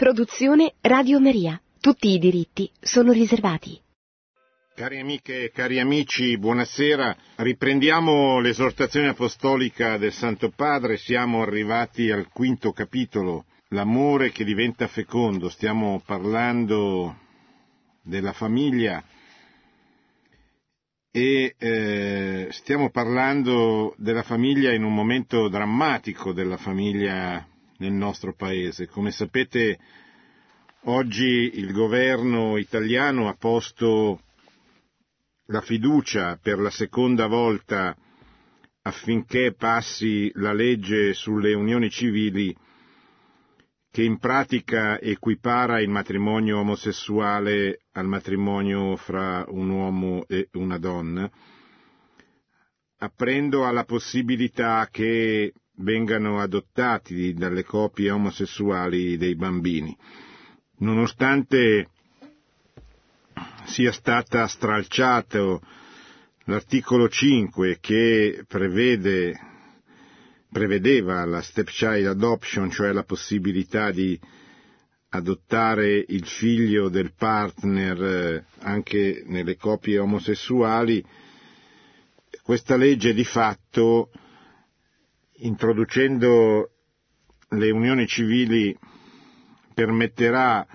Produzione Radio Maria. Tutti i diritti sono riservati. Cari amiche e cari amici, buonasera. Riprendiamo l'esortazione apostolica del Santo Padre. Siamo arrivati al quinto capitolo, l'amore che diventa fecondo. Stiamo parlando della famiglia e eh, stiamo parlando della famiglia in un momento drammatico della famiglia nel nostro paese. Come sapete, oggi il governo italiano ha posto la fiducia per la seconda volta affinché passi la legge sulle unioni civili che in pratica equipara il matrimonio omosessuale al matrimonio fra un uomo e una donna, apprendo alla possibilità che vengano adottati dalle coppie omosessuali dei bambini. Nonostante sia stata stralciato l'articolo 5 che prevede, prevedeva la stepchild adoption, cioè la possibilità di adottare il figlio del partner eh, anche nelle coppie omosessuali, questa legge di fatto introducendo le unioni civili permetterà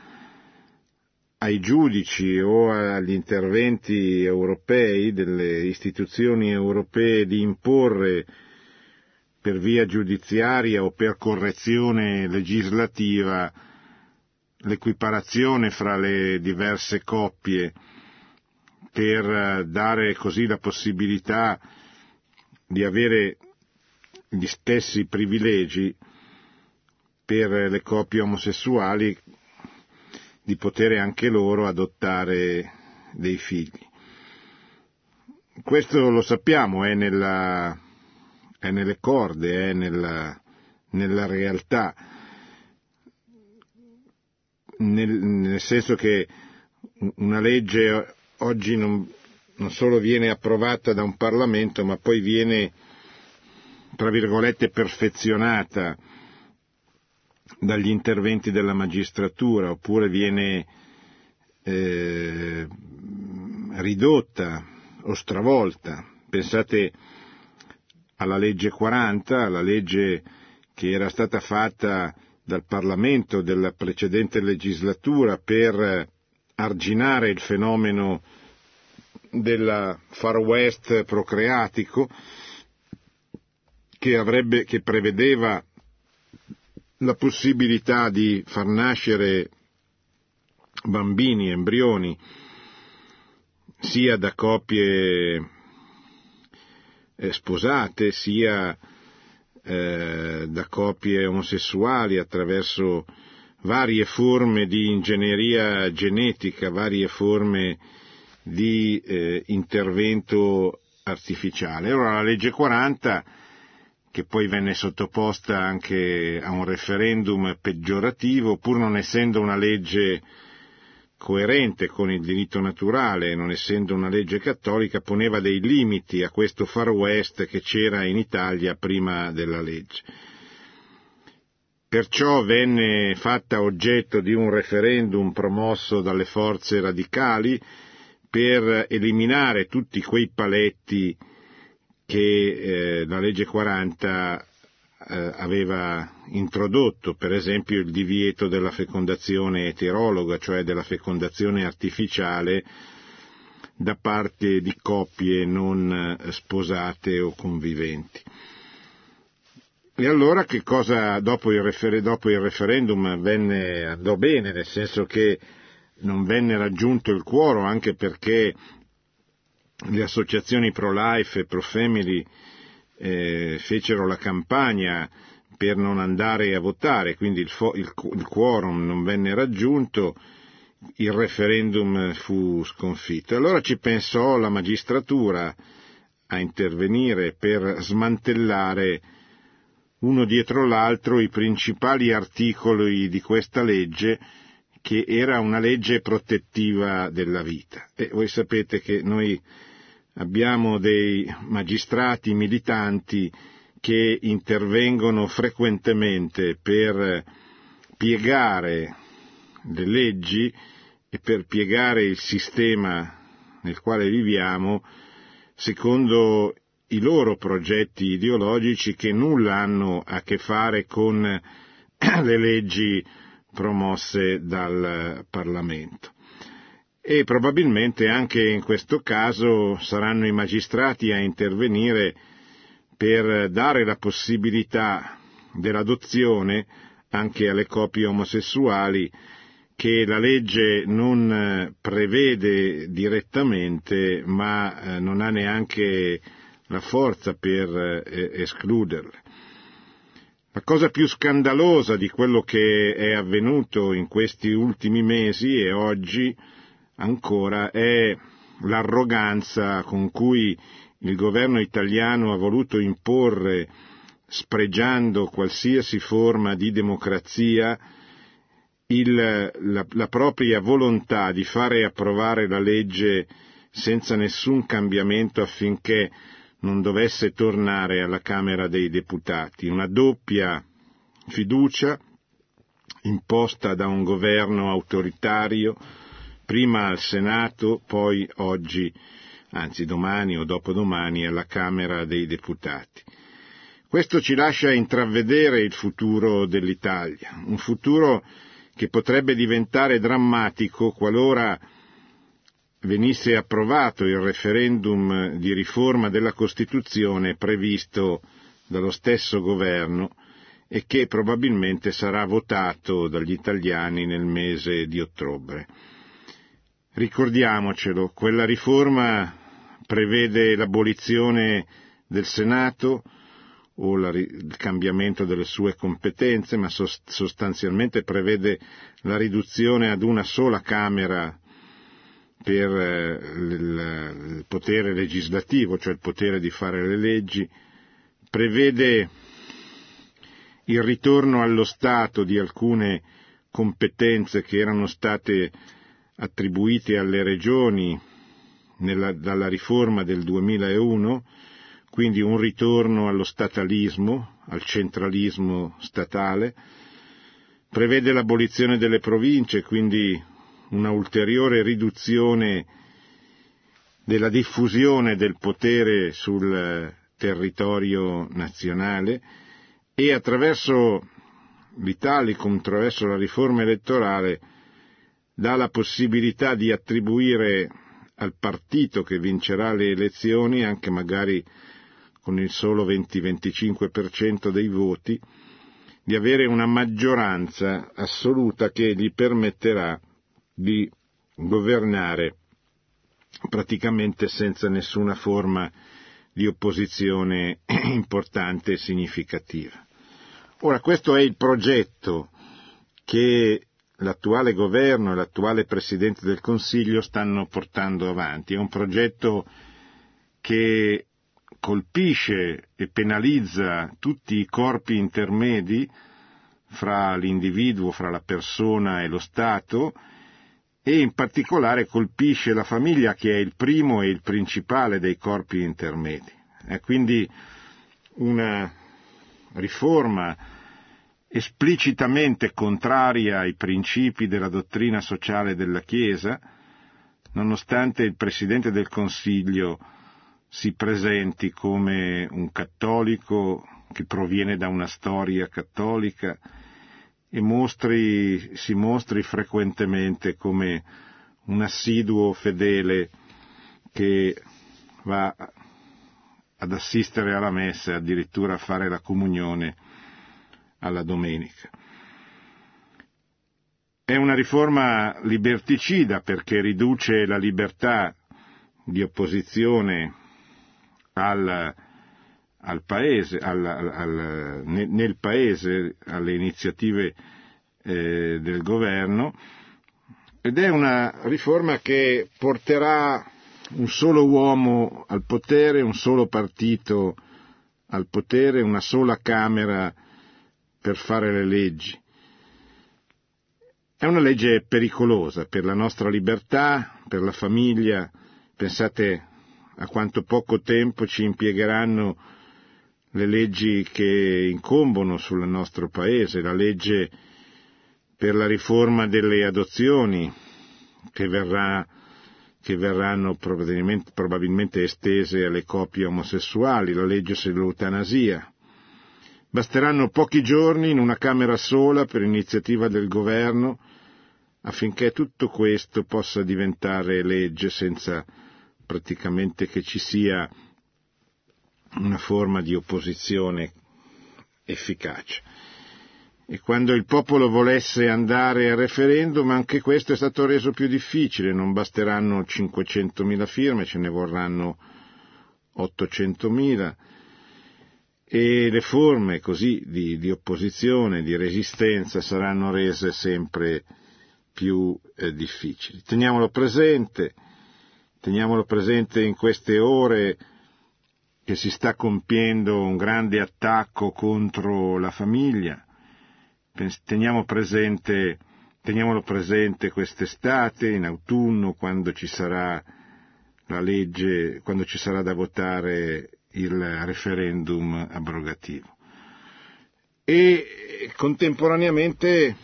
ai giudici o agli interventi europei delle istituzioni europee di imporre per via giudiziaria o per correzione legislativa l'equiparazione fra le diverse coppie per dare così la possibilità di avere gli stessi privilegi per le coppie omosessuali di poter anche loro adottare dei figli. Questo lo sappiamo, è, nella, è nelle corde, è nella, nella realtà, nel, nel, senso che una legge oggi non, non solo viene approvata da un Parlamento, ma poi viene tra virgolette, perfezionata dagli interventi della magistratura oppure viene eh, ridotta o stravolta. Pensate alla legge 40, alla legge che era stata fatta dal Parlamento della precedente legislatura per arginare il fenomeno del Far West procreatico, che, avrebbe, che prevedeva la possibilità di far nascere bambini, embrioni, sia da coppie eh, sposate, sia eh, da coppie omosessuali attraverso varie forme di ingegneria genetica, varie forme di eh, intervento artificiale. Allora la legge 40 che poi venne sottoposta anche a un referendum peggiorativo, pur non essendo una legge coerente con il diritto naturale, non essendo una legge cattolica, poneva dei limiti a questo far west che c'era in Italia prima della legge. Perciò venne fatta oggetto di un referendum promosso dalle forze radicali per eliminare tutti quei paletti che eh, la legge 40 eh, aveva introdotto, per esempio il divieto della fecondazione eterologa, cioè della fecondazione artificiale da parte di coppie non eh, sposate o conviventi. E allora che cosa dopo il, refer- dopo il referendum venne, andò bene, nel senso che non venne raggiunto il quoro anche perché le associazioni pro-life e pro-family eh, fecero la campagna per non andare a votare, quindi il, fo- il, il quorum non venne raggiunto, il referendum fu sconfitto. Allora ci pensò la magistratura a intervenire per smantellare uno dietro l'altro i principali articoli di questa legge che era una legge protettiva della vita. E voi sapete che noi abbiamo dei magistrati militanti che intervengono frequentemente per piegare le leggi e per piegare il sistema nel quale viviamo secondo i loro progetti ideologici che nulla hanno a che fare con le leggi promosse dal Parlamento. E probabilmente anche in questo caso saranno i magistrati a intervenire per dare la possibilità dell'adozione anche alle coppie omosessuali che la legge non eh, prevede direttamente ma eh, non ha neanche la forza per eh, escluderle. La cosa più scandalosa di quello che è avvenuto in questi ultimi mesi e oggi ancora è l'arroganza con cui il governo italiano ha voluto imporre, spregiando qualsiasi forma di democrazia, il, la, la propria volontà di fare approvare la legge senza nessun cambiamento affinché non dovesse tornare alla Camera dei Deputati, una doppia fiducia imposta da un governo autoritario, prima al Senato, poi oggi, anzi domani o dopodomani, alla Camera dei Deputati. Questo ci lascia intravedere il futuro dell'Italia, un futuro che potrebbe diventare drammatico qualora venisse approvato il referendum di riforma della Costituzione previsto dallo stesso governo e che probabilmente sarà votato dagli italiani nel mese di ottobre. Ricordiamocelo, quella riforma prevede l'abolizione del Senato o la, il cambiamento delle sue competenze, ma sostanzialmente prevede la riduzione ad una sola Camera per eh, il potere legislativo, cioè il potere di fare le leggi, prevede il ritorno allo Stato di alcune competenze che erano state attribuite alle regioni nella, dalla riforma del 2001, quindi un ritorno allo statalismo, al centralismo statale, prevede l'abolizione delle province, quindi una ulteriore riduzione della diffusione del potere sul territorio nazionale e attraverso l'Italicum, attraverso la riforma elettorale, dà la possibilità di attribuire al partito che vincerà le elezioni, anche magari con il solo 20-25% dei voti, di avere una maggioranza assoluta che gli permetterà di governare praticamente senza nessuna forma di opposizione importante e significativa. Ora, questo è il progetto che l'attuale governo e l'attuale Presidente del Consiglio stanno portando avanti. È un progetto che colpisce e penalizza tutti i corpi intermedi fra l'individuo, fra la persona e lo Stato, e in particolare colpisce la famiglia che è il primo e il principale dei corpi intermedi. È quindi una riforma esplicitamente contraria ai principi della dottrina sociale della Chiesa, nonostante il Presidente del Consiglio si presenti come un cattolico che proviene da una storia cattolica, mostri, si mostri frequentemente come un assiduo fedele che va ad assistere alla messa e addirittura a fare la comunione alla domenica. È una riforma liberticida perché riduce la libertà di opposizione al, al paese, al, al, nel paese alle iniziative eh, del governo ed è una riforma che porterà un solo uomo al potere, un solo partito al potere, una sola Camera per fare le leggi. È una legge pericolosa per la nostra libertà, per la famiglia. Pensate a quanto poco tempo ci impiegheranno le leggi che incombono sul nostro paese, la legge per la riforma delle adozioni che, verrà, che verranno probabilmente, probabilmente estese alle coppie omosessuali, la legge sull'eutanasia. Basteranno pochi giorni in una Camera sola per iniziativa del governo affinché tutto questo possa diventare legge senza praticamente che ci sia una forma di opposizione efficace. E quando il popolo volesse andare al referendum, anche questo è stato reso più difficile, non basteranno 500.000 firme, ce ne vorranno 800.000 e le forme così di, di opposizione, di resistenza saranno rese sempre più eh, difficili. Teniamolo presente, teniamolo presente in queste ore che si sta compiendo un grande attacco contro la famiglia. Teniamo presente, teniamolo presente quest'estate, in autunno, quando ci sarà la legge, quando ci sarà da votare il referendum abrogativo. E contemporaneamente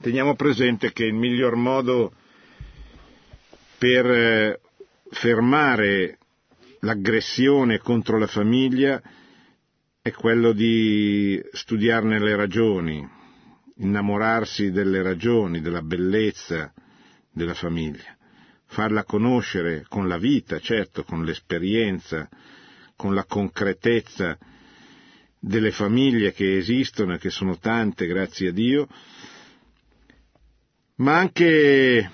teniamo presente che il miglior modo per eh, fermare l'aggressione contro la famiglia è quello di studiarne le ragioni, innamorarsi delle ragioni, della bellezza della famiglia, farla conoscere con la vita, certo, con l'esperienza, con la concretezza delle famiglie che esistono e che sono tante, grazie a Dio, ma anche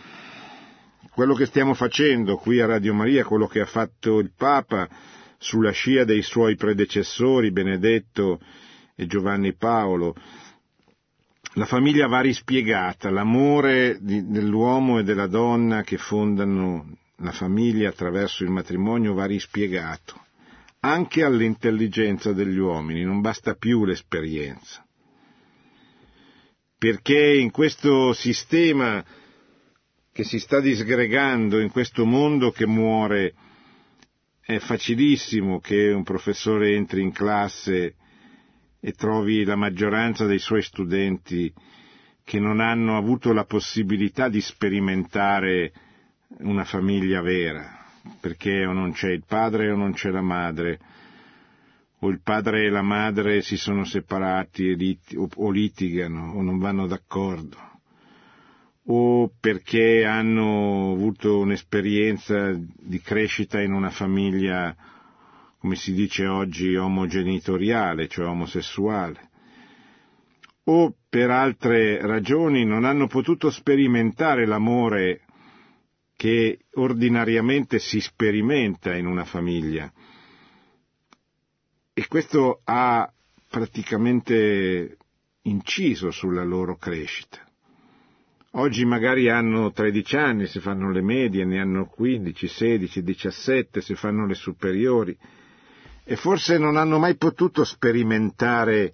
quello che stiamo facendo qui a Radio Maria, quello che ha fatto il Papa sulla scia dei suoi predecessori, Benedetto e Giovanni Paolo. La famiglia va rispiegata, l'amore dell'uomo e della donna che fondano la famiglia attraverso il matrimonio va rispiegato, anche all'intelligenza degli uomini, non basta più l'esperienza. Perché in questo sistema che si sta disgregando in questo mondo che muore, è facilissimo che un professore entri in classe e trovi la maggioranza dei suoi studenti che non hanno avuto la possibilità di sperimentare una famiglia vera, perché o non c'è il padre o non c'è la madre, o il padre e la madre si sono separati o litigano o non vanno d'accordo o perché hanno avuto un'esperienza di crescita in una famiglia, come si dice oggi, omogenitoriale, cioè omosessuale, o per altre ragioni non hanno potuto sperimentare l'amore che ordinariamente si sperimenta in una famiglia. E questo ha praticamente inciso sulla loro crescita. Oggi magari hanno 13 anni, si fanno le medie, ne hanno 15, 16, 17, si fanno le superiori e forse non hanno mai potuto sperimentare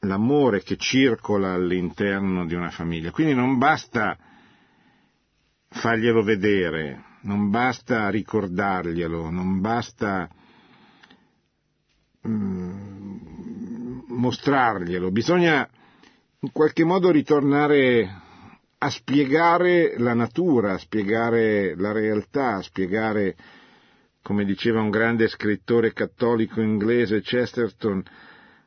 l'amore che circola all'interno di una famiglia. Quindi non basta farglielo vedere, non basta ricordarglielo, non basta mm, mostrarglielo, bisogna in qualche modo ritornare a spiegare la natura, a spiegare la realtà, a spiegare, come diceva un grande scrittore cattolico inglese Chesterton,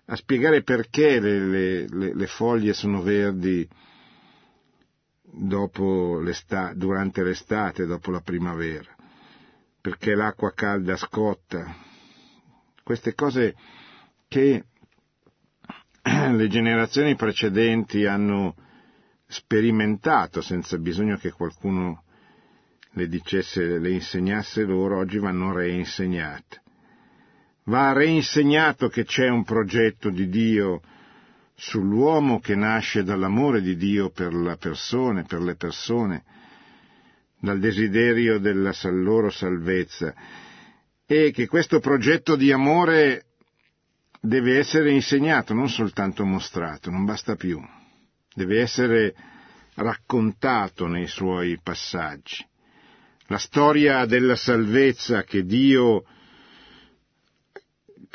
a spiegare perché le, le, le foglie sono verdi l'estate, durante l'estate, dopo la primavera, perché l'acqua calda scotta. Queste cose che le generazioni precedenti hanno sperimentato senza bisogno che qualcuno le dicesse, le insegnasse loro, oggi vanno reinsegnate. Va reinsegnato che c'è un progetto di Dio sull'uomo che nasce dall'amore di Dio per la persona, per le persone, dal desiderio della loro salvezza e che questo progetto di amore deve essere insegnato, non soltanto mostrato, non basta più, deve essere raccontato nei suoi passaggi. La storia della salvezza che Dio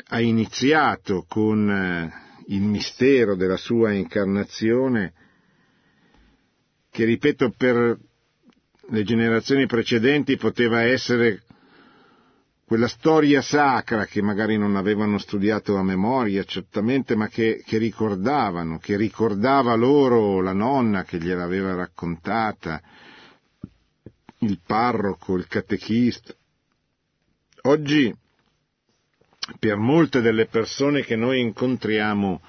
ha iniziato con eh, il mistero della sua incarnazione che ripeto per le generazioni precedenti poteva essere quella storia sacra che magari non avevano studiato a memoria certamente, ma che, che, ricordavano, che ricordava loro la nonna che gliel'aveva raccontata, il parroco, il catechista. Oggi, per molte delle persone che noi incontriamo,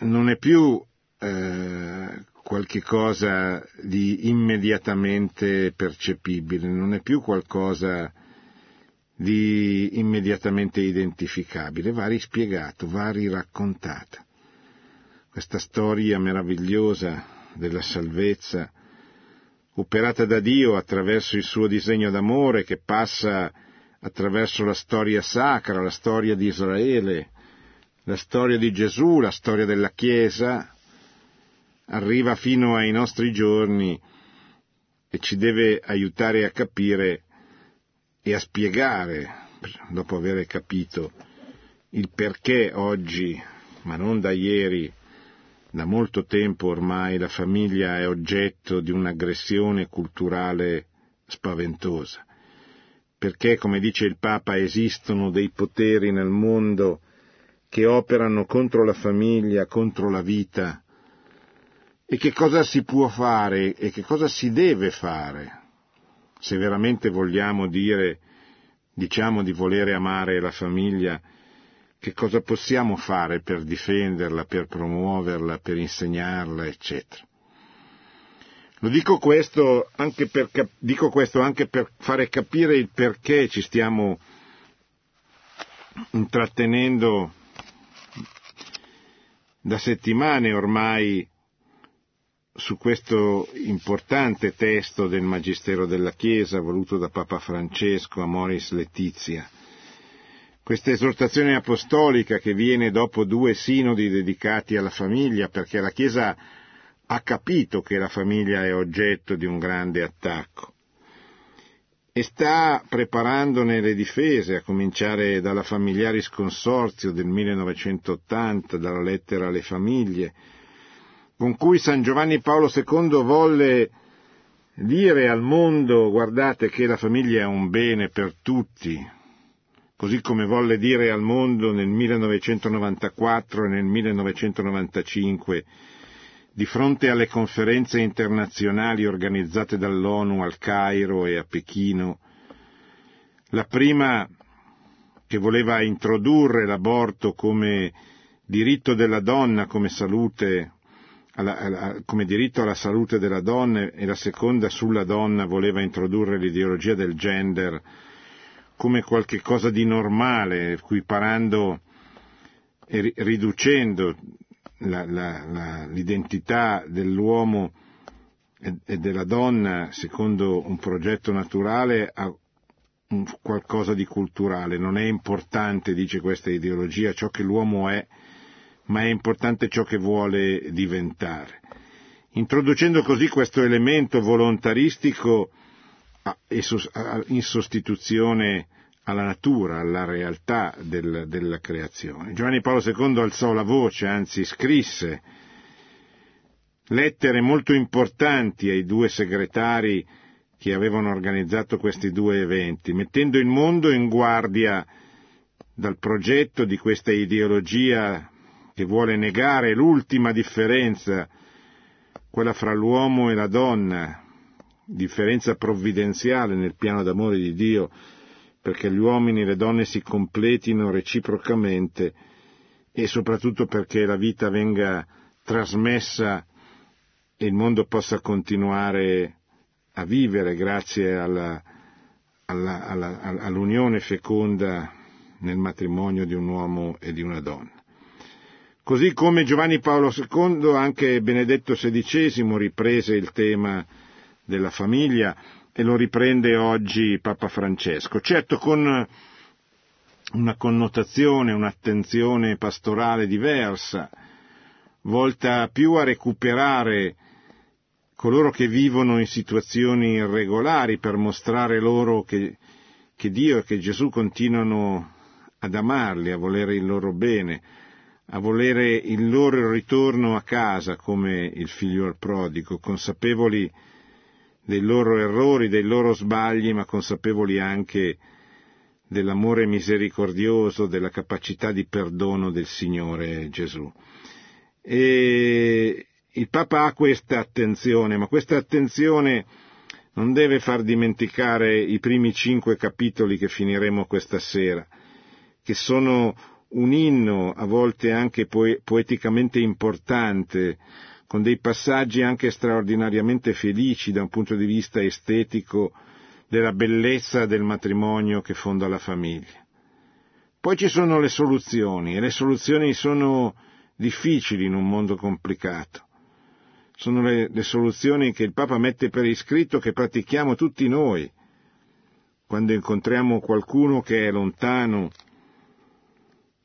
non è più eh, qualche cosa di immediatamente percepibile, non è più qualcosa di immediatamente identificabile, va rispiegato, va riraccontata. Questa storia meravigliosa della salvezza, operata da Dio attraverso il suo disegno d'amore che passa attraverso la storia sacra, la storia di Israele, la storia di Gesù, la storia della Chiesa, arriva fino ai nostri giorni e ci deve aiutare a capire e a spiegare, dopo aver capito, il perché oggi, ma non da ieri, da molto tempo ormai la famiglia è oggetto di un'aggressione culturale spaventosa. Perché, come dice il Papa, esistono dei poteri nel mondo che operano contro la famiglia, contro la vita. E che cosa si può fare e che cosa si deve fare se veramente vogliamo dire, diciamo di volere amare la famiglia, che cosa possiamo fare per difenderla, per promuoverla, per insegnarla, eccetera. Lo dico questo, anche per, dico questo anche per fare capire il perché ci stiamo intrattenendo da settimane ormai su questo importante testo del Magistero della Chiesa voluto da Papa Francesco a Moris Letizia. Questa esortazione apostolica che viene dopo due sinodi dedicati alla famiglia perché la Chiesa ha capito che la famiglia è oggetto di un grande attacco e sta preparandone le difese, a cominciare dalla Familiaris Consorzio del 1980, dalla lettera alle famiglie, con cui San Giovanni Paolo II volle dire al mondo guardate che la famiglia è un bene per tutti, così come volle dire al mondo nel 1994 e nel 1995 di fronte alle conferenze internazionali organizzate dall'ONU al Cairo e a Pechino, la prima che voleva introdurre l'aborto come diritto della donna, come salute alla, alla, come diritto alla salute della donna e la seconda sulla donna voleva introdurre l'ideologia del gender come qualche cosa di normale, equiparando e riducendo la, la, l'identità dell'uomo e, e della donna secondo un progetto naturale a un, qualcosa di culturale. Non è importante, dice questa ideologia, ciò che l'uomo è ma è importante ciò che vuole diventare. Introducendo così questo elemento volontaristico in sostituzione alla natura, alla realtà del, della creazione. Giovanni Paolo II alzò la voce, anzi scrisse lettere molto importanti ai due segretari che avevano organizzato questi due eventi, mettendo il mondo in guardia dal progetto di questa ideologia che vuole negare l'ultima differenza, quella fra l'uomo e la donna, differenza provvidenziale nel piano d'amore di Dio, perché gli uomini e le donne si completino reciprocamente e soprattutto perché la vita venga trasmessa e il mondo possa continuare a vivere grazie alla, alla, alla, all'unione feconda nel matrimonio di un uomo e di una donna. Così come Giovanni Paolo II, anche Benedetto XVI riprese il tema della famiglia e lo riprende oggi Papa Francesco, certo con una connotazione, un'attenzione pastorale diversa, volta più a recuperare coloro che vivono in situazioni irregolari per mostrare loro che, che Dio e che Gesù continuano ad amarli, a volere il loro bene, a volere il loro ritorno a casa come il figlio prodigo, consapevoli dei loro errori, dei loro sbagli, ma consapevoli anche dell'amore misericordioso, della capacità di perdono del Signore Gesù. E il Papa ha questa attenzione, ma questa attenzione non deve far dimenticare i primi cinque capitoli che finiremo questa sera, che sono un inno a volte anche poeticamente importante, con dei passaggi anche straordinariamente felici da un punto di vista estetico della bellezza del matrimonio che fonda la famiglia. Poi ci sono le soluzioni e le soluzioni sono difficili in un mondo complicato. Sono le, le soluzioni che il Papa mette per iscritto che pratichiamo tutti noi quando incontriamo qualcuno che è lontano,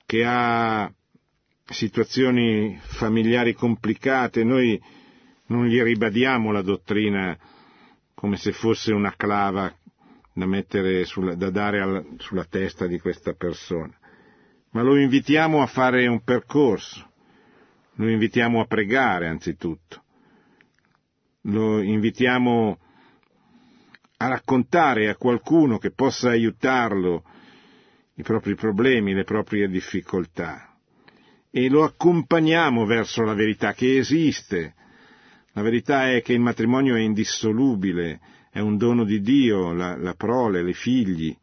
che ha situazioni familiari complicate, noi non gli ribadiamo la dottrina come se fosse una clava da, sulla, da dare al, sulla testa di questa persona, ma lo invitiamo a fare un percorso, lo invitiamo a pregare anzitutto, lo invitiamo a raccontare a qualcuno che possa aiutarlo i propri problemi, le proprie difficoltà e lo accompagniamo verso la verità che esiste. La verità è che il matrimonio è indissolubile, è un dono di Dio, la, la prole, i figli,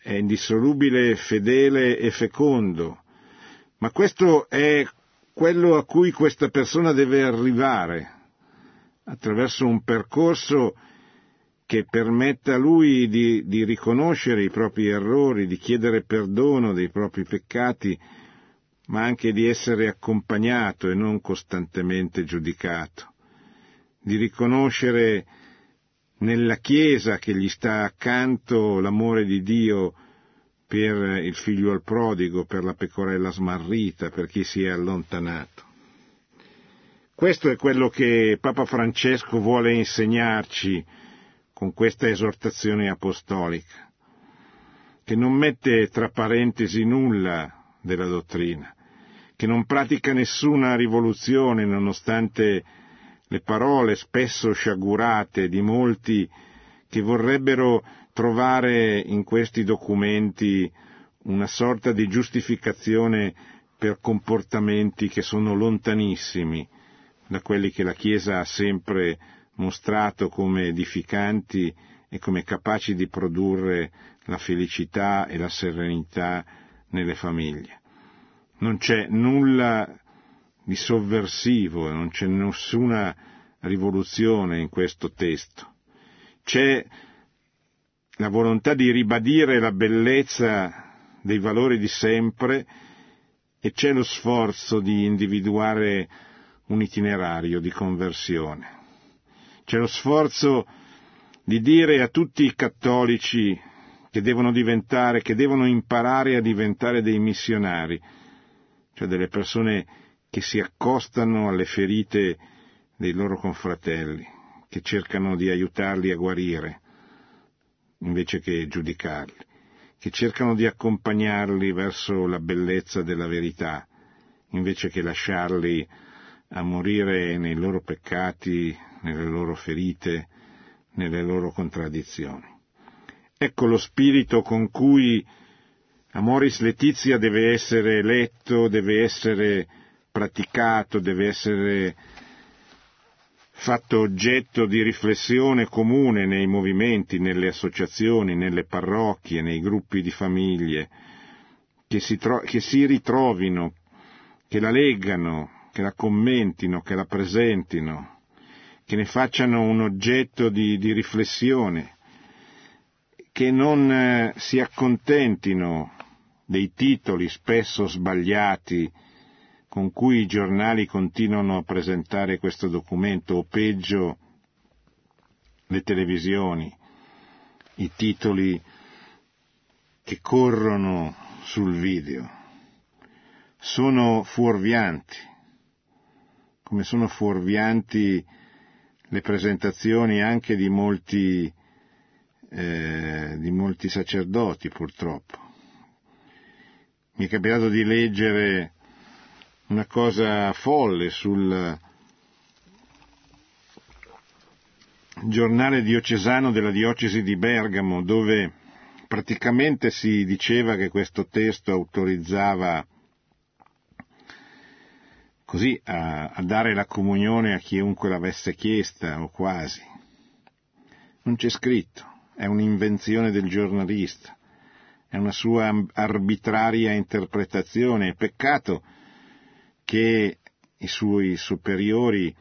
è indissolubile, fedele e fecondo. Ma questo è quello a cui questa persona deve arrivare, attraverso un percorso che permetta a lui di, di riconoscere i propri errori, di chiedere perdono dei propri peccati, ma anche di essere accompagnato e non costantemente giudicato, di riconoscere nella Chiesa che gli sta accanto l'amore di Dio per il figlio al prodigo, per la pecorella smarrita, per chi si è allontanato. Questo è quello che Papa Francesco vuole insegnarci con questa esortazione apostolica, che non mette tra parentesi nulla della dottrina, che non pratica nessuna rivoluzione nonostante le parole spesso sciagurate di molti che vorrebbero trovare in questi documenti una sorta di giustificazione per comportamenti che sono lontanissimi da quelli che la Chiesa ha sempre mostrato come edificanti e come capaci di produrre la felicità e la serenità nelle famiglie. Non c'è nulla di sovversivo, non c'è nessuna rivoluzione in questo testo. C'è la volontà di ribadire la bellezza dei valori di sempre e c'è lo sforzo di individuare un itinerario di conversione. C'è lo sforzo di dire a tutti i cattolici che devono diventare, che devono imparare a diventare dei missionari, cioè delle persone che si accostano alle ferite dei loro confratelli, che cercano di aiutarli a guarire, invece che giudicarli, che cercano di accompagnarli verso la bellezza della verità, invece che lasciarli a morire nei loro peccati nelle loro ferite, nelle loro contraddizioni. Ecco lo spirito con cui Amoris Letizia deve essere letto, deve essere praticato, deve essere fatto oggetto di riflessione comune nei movimenti, nelle associazioni, nelle parrocchie, nei gruppi di famiglie, che si, tro- che si ritrovino, che la leggano, che la commentino, che la presentino, che ne facciano un oggetto di, di riflessione, che non eh, si accontentino dei titoli spesso sbagliati con cui i giornali continuano a presentare questo documento, o peggio le televisioni, i titoli che corrono sul video. Sono fuorvianti, come sono fuorvianti le presentazioni anche di molti, eh, di molti sacerdoti purtroppo. Mi è capitato di leggere una cosa folle sul giornale diocesano della diocesi di Bergamo, dove praticamente si diceva che questo testo autorizzava così a, a, dare la comunione a chiunque l'avesse chiesta o quasi. Non c'è scritto, è un'invenzione del giornalista, è una sua arbitraria interpretazione. Peccato che i suoi superiori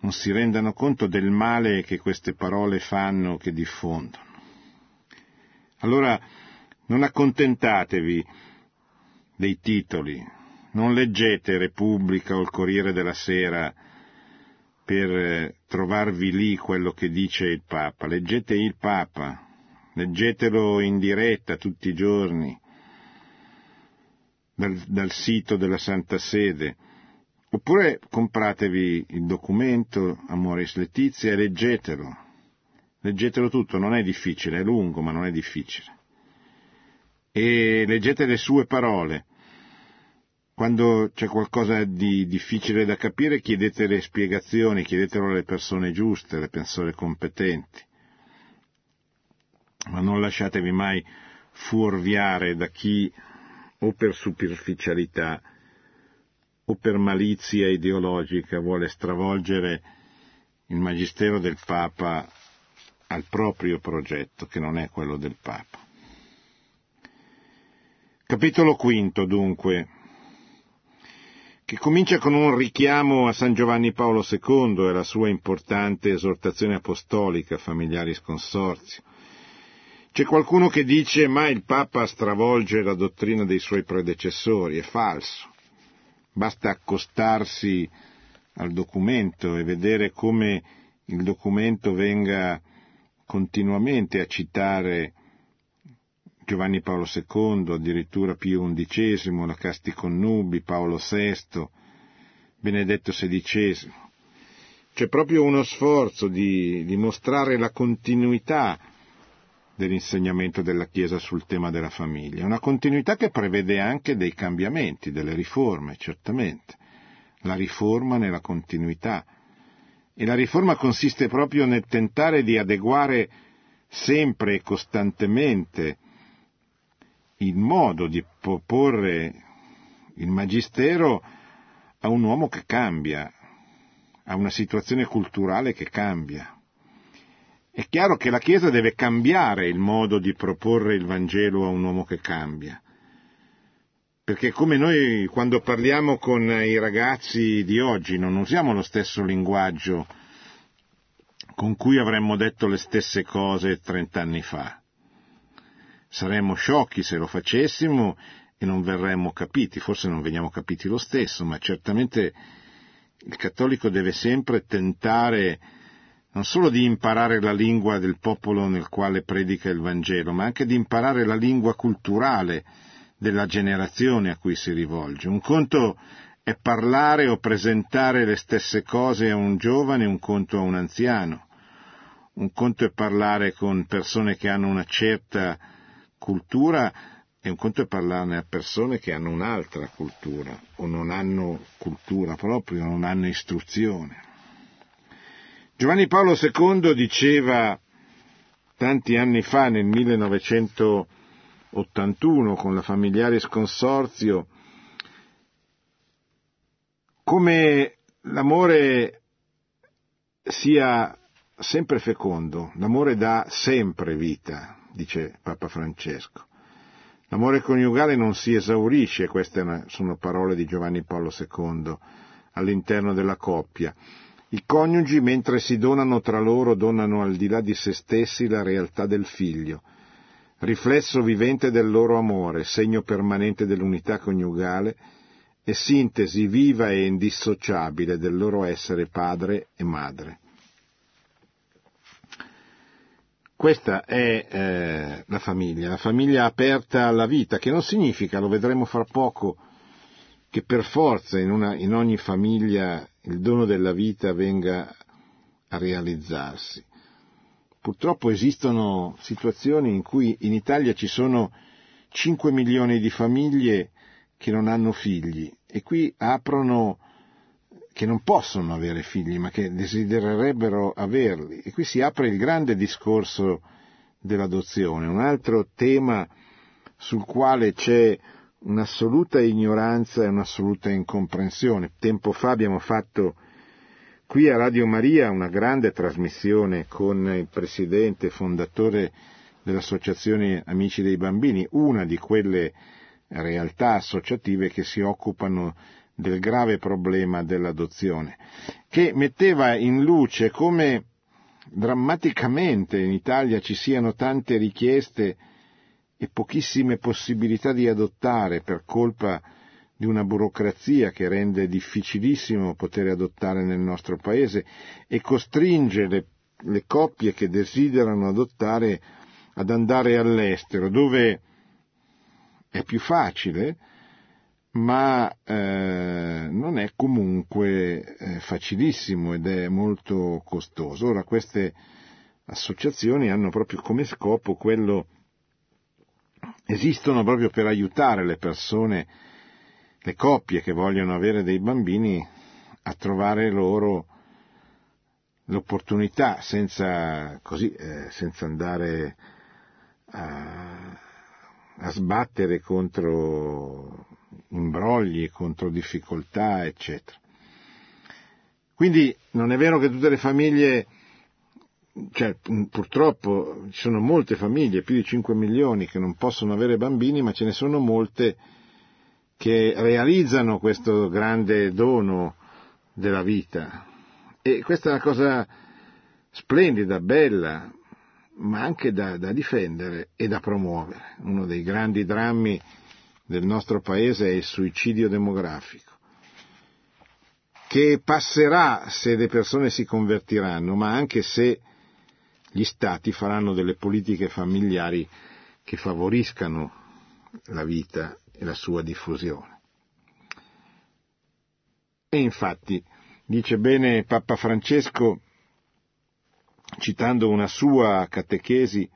non si rendano conto del male che queste parole fanno, che diffondono. Allora non accontentatevi dei titoli, non leggete Repubblica o il Corriere della Sera per eh, trovarvi lì quello che dice il Papa, leggete il Papa, leggetelo in diretta tutti i giorni dal, dal sito della Santa Sede, oppure compratevi il documento Amoris Letizia e leggetelo, leggetelo tutto, non è difficile, è lungo ma non è difficile. E leggete le sue parole, quando c'è qualcosa di difficile da capire chiedete le spiegazioni, chiedetelo alle persone giuste, alle persone competenti. Ma non lasciatevi mai fuorviare da chi o per superficialità o per malizia ideologica vuole stravolgere il magistero del Papa al proprio progetto, che non è quello del Papa. Capitolo quinto, dunque, che comincia con un richiamo a San Giovanni Paolo II e alla sua importante esortazione apostolica Familiaris Consorzio. C'è qualcuno che dice ma il Papa stravolge la dottrina dei suoi predecessori, è falso. Basta accostarsi al documento e vedere come il documento venga continuamente a citare Giovanni Paolo II, addirittura Pio XI, la Casti Connubi, Paolo VI, Benedetto XVI. C'è proprio uno sforzo di, di mostrare la continuità dell'insegnamento della Chiesa sul tema della famiglia, una continuità che prevede anche dei cambiamenti, delle riforme, certamente. La riforma nella continuità. E la riforma consiste proprio nel tentare di adeguare sempre e costantemente il modo di proporre il magistero a un uomo che cambia, a una situazione culturale che cambia. È chiaro che la Chiesa deve cambiare il modo di proporre il Vangelo a un uomo che cambia. Perché come noi quando parliamo con i ragazzi di oggi non usiamo lo stesso linguaggio con cui avremmo detto le stesse cose trent'anni fa. Saremmo sciocchi se lo facessimo e non verremmo capiti, forse non veniamo capiti lo stesso, ma certamente il cattolico deve sempre tentare non solo di imparare la lingua del popolo nel quale predica il Vangelo, ma anche di imparare la lingua culturale della generazione a cui si rivolge. Un conto è parlare o presentare le stesse cose a un giovane, un conto a un anziano. Un conto è parlare con persone che hanno una certa cultura e un conto è parlarne a persone che hanno un'altra cultura o non hanno cultura proprio, non hanno istruzione. Giovanni Paolo II diceva tanti anni fa, nel 1981, con la Familiaris Consorzio, come l'amore sia sempre fecondo, l'amore dà sempre vita, dice Papa Francesco. L'amore coniugale non si esaurisce, queste sono parole di Giovanni Paolo II, all'interno della coppia. I coniugi, mentre si donano tra loro, donano al di là di se stessi la realtà del figlio, riflesso vivente del loro amore, segno permanente dell'unità coniugale e sintesi viva e indissociabile del loro essere padre e madre. Questa è eh, la famiglia, la famiglia aperta alla vita, che non significa, lo vedremo fra poco, che per forza in, una, in ogni famiglia il dono della vita venga a realizzarsi. Purtroppo esistono situazioni in cui in Italia ci sono 5 milioni di famiglie che non hanno figli e qui aprono che non possono avere figli, ma che desidererebbero averli. E qui si apre il grande discorso dell'adozione, un altro tema sul quale c'è un'assoluta ignoranza e un'assoluta incomprensione. Tempo fa abbiamo fatto qui a Radio Maria una grande trasmissione con il presidente fondatore dell'Associazione Amici dei Bambini, una di quelle realtà associative che si occupano del grave problema dell'adozione, che metteva in luce come drammaticamente in Italia ci siano tante richieste e pochissime possibilità di adottare per colpa di una burocrazia che rende difficilissimo poter adottare nel nostro paese e costringe le, le coppie che desiderano adottare ad andare all'estero, dove è più facile, ma eh, non è comunque eh, facilissimo ed è molto costoso. Ora queste associazioni hanno proprio come scopo quello, esistono proprio per aiutare le persone, le coppie che vogliono avere dei bambini a trovare loro l'opportunità senza, così, eh, senza andare a, a sbattere contro imbrogli, contro difficoltà, eccetera. Quindi non è vero che tutte le famiglie, cioè purtroppo ci sono molte famiglie, più di 5 milioni, che non possono avere bambini, ma ce ne sono molte che realizzano questo grande dono della vita. E questa è una cosa splendida, bella, ma anche da, da difendere e da promuovere. Uno dei grandi drammi del nostro paese è il suicidio demografico, che passerà se le persone si convertiranno, ma anche se gli stati faranno delle politiche familiari che favoriscano la vita e la sua diffusione. E infatti, dice bene Papa Francesco, citando una sua catechesi,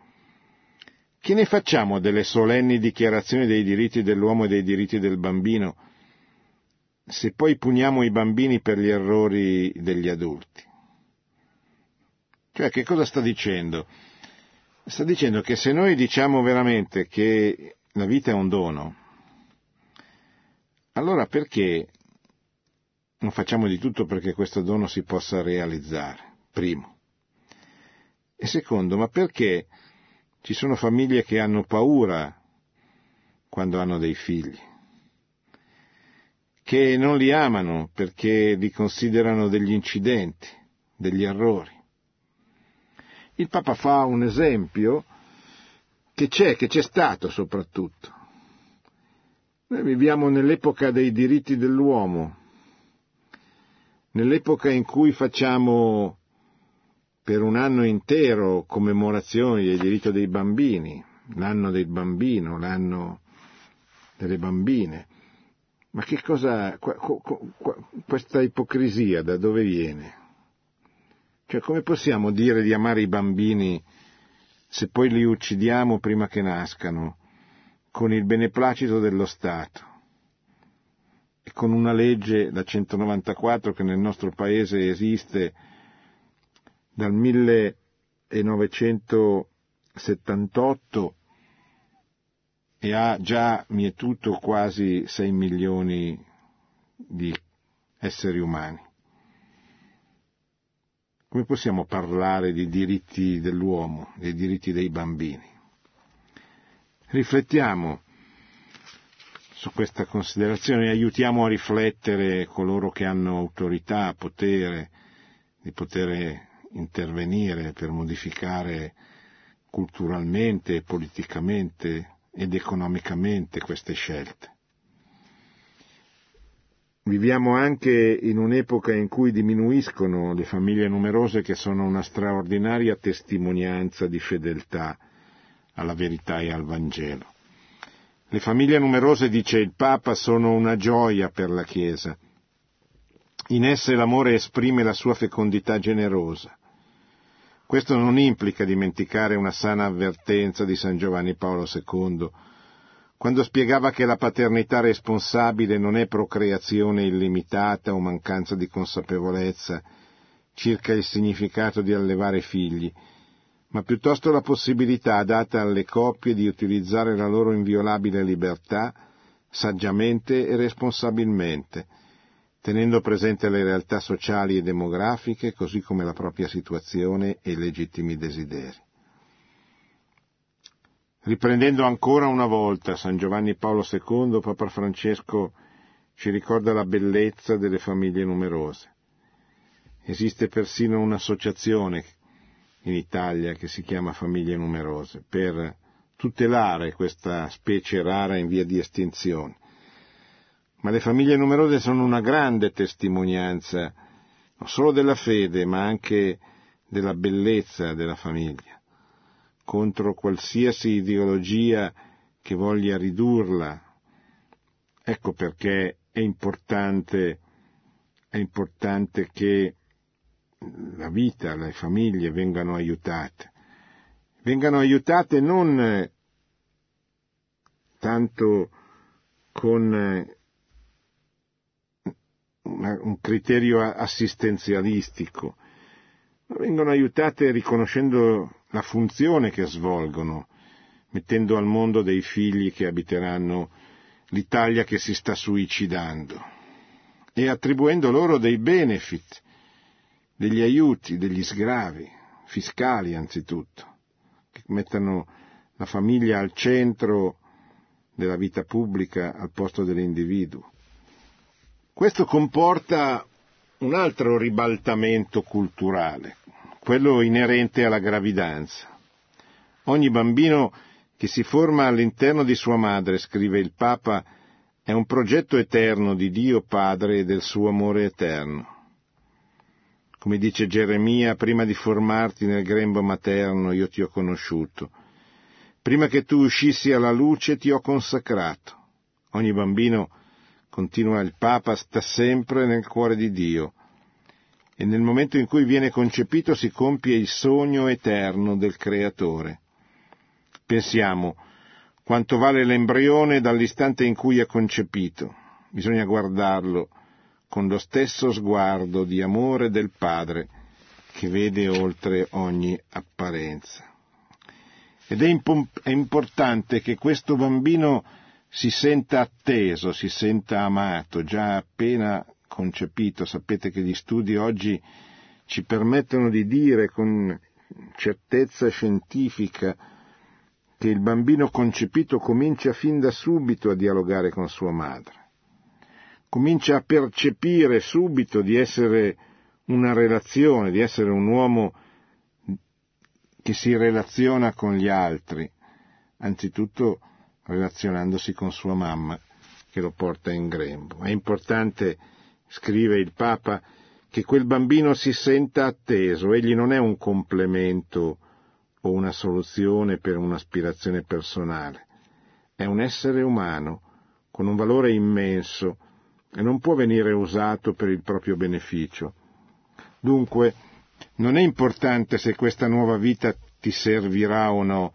che ne facciamo delle solenni dichiarazioni dei diritti dell'uomo e dei diritti del bambino, se poi puniamo i bambini per gli errori degli adulti? Cioè, che cosa sta dicendo? Sta dicendo che se noi diciamo veramente che la vita è un dono, allora perché non facciamo di tutto perché questo dono si possa realizzare? Primo. E secondo, ma perché ci sono famiglie che hanno paura quando hanno dei figli, che non li amano perché li considerano degli incidenti, degli errori. Il Papa fa un esempio che c'è, che c'è stato soprattutto. Noi viviamo nell'epoca dei diritti dell'uomo, nell'epoca in cui facciamo per un anno intero commemorazioni del diritto dei bambini, l'anno del bambino, l'anno delle bambine. Ma che cosa, questa ipocrisia da dove viene? Cioè come possiamo dire di amare i bambini se poi li uccidiamo prima che nascano, con il beneplacito dello Stato e con una legge, la 194, che nel nostro Paese esiste dal 1978 e ha già mietuto quasi 6 milioni di esseri umani. Come possiamo parlare di diritti dell'uomo, dei diritti dei bambini? Riflettiamo su questa considerazione e aiutiamo a riflettere coloro che hanno autorità, potere, di poter intervenire per modificare culturalmente, politicamente ed economicamente queste scelte. Viviamo anche in un'epoca in cui diminuiscono le famiglie numerose che sono una straordinaria testimonianza di fedeltà alla verità e al Vangelo. Le famiglie numerose, dice il Papa, sono una gioia per la Chiesa. In esse l'amore esprime la sua fecondità generosa. Questo non implica dimenticare una sana avvertenza di San Giovanni Paolo II quando spiegava che la paternità responsabile non è procreazione illimitata o mancanza di consapevolezza circa il significato di allevare figli, ma piuttosto la possibilità data alle coppie di utilizzare la loro inviolabile libertà saggiamente e responsabilmente, tenendo presente le realtà sociali e demografiche, così come la propria situazione e i legittimi desideri. Riprendendo ancora una volta San Giovanni Paolo II, Papa Francesco ci ricorda la bellezza delle famiglie numerose. Esiste persino un'associazione in Italia che si chiama Famiglie Numerose per tutelare questa specie rara in via di estinzione. Ma le famiglie numerose sono una grande testimonianza non solo della fede, ma anche della bellezza della famiglia contro qualsiasi ideologia che voglia ridurla. Ecco perché è importante, è importante che la vita, le famiglie vengano aiutate. Vengano aiutate non tanto con un criterio assistenzialistico, ma vengono aiutate riconoscendo la funzione che svolgono, mettendo al mondo dei figli che abiteranno l'Italia che si sta suicidando e attribuendo loro dei benefit, degli aiuti, degli sgravi, fiscali anzitutto, che mettano la famiglia al centro della vita pubblica al posto dell'individuo. Questo comporta un altro ribaltamento culturale, quello inerente alla gravidanza. Ogni bambino che si forma all'interno di sua madre, scrive il Papa, è un progetto eterno di Dio Padre e del suo amore eterno. Come dice Geremia, prima di formarti nel grembo materno io ti ho conosciuto. Prima che tu uscissi alla luce ti ho consacrato. Ogni bambino, continua il Papa, sta sempre nel cuore di Dio e nel momento in cui viene concepito si compie il sogno eterno del Creatore. Pensiamo, quanto vale l'embrione dall'istante in cui è concepito. Bisogna guardarlo con lo stesso sguardo di amore del Padre che vede oltre ogni apparenza. Ed è, imp- è importante che questo bambino si senta atteso, si senta amato, già appena concepito. Sapete che gli studi oggi ci permettono di dire con certezza scientifica che il bambino concepito comincia fin da subito a dialogare con sua madre, comincia a percepire subito di essere una relazione, di essere un uomo che si relaziona con gli altri, anzitutto relazionandosi con sua mamma che lo porta in grembo. È importante scrive il Papa, che quel bambino si senta atteso, egli non è un complemento o una soluzione per un'aspirazione personale, è un essere umano con un valore immenso e non può venire usato per il proprio beneficio. Dunque, non è importante se questa nuova vita ti servirà o no,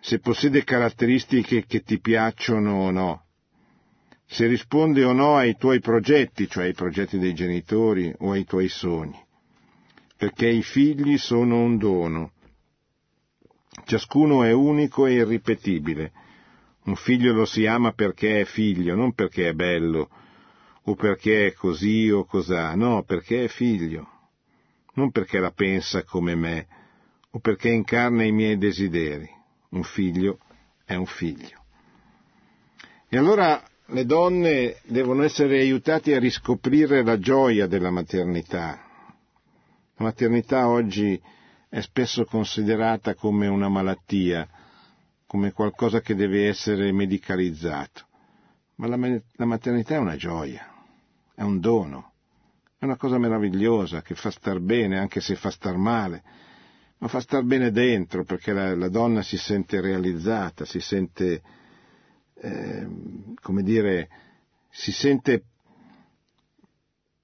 se possiede caratteristiche che ti piacciono o no, se risponde o no ai tuoi progetti, cioè ai progetti dei genitori o ai tuoi sogni, perché i figli sono un dono. Ciascuno è unico e irripetibile. Un figlio lo si ama perché è figlio, non perché è bello, o perché è così o cosà, no, perché è figlio, non perché la pensa come me, o perché incarna i miei desideri. Un figlio è un figlio. E allora le donne devono essere aiutate a riscoprire la gioia della maternità. La maternità oggi è spesso considerata come una malattia, come qualcosa che deve essere medicalizzato. Ma la, maternità è una gioia, è un dono, è una cosa meravigliosa che fa star bene anche se fa star male, ma fa star bene dentro perché la, la donna si sente realizzata, si sente eh, come dire, si sente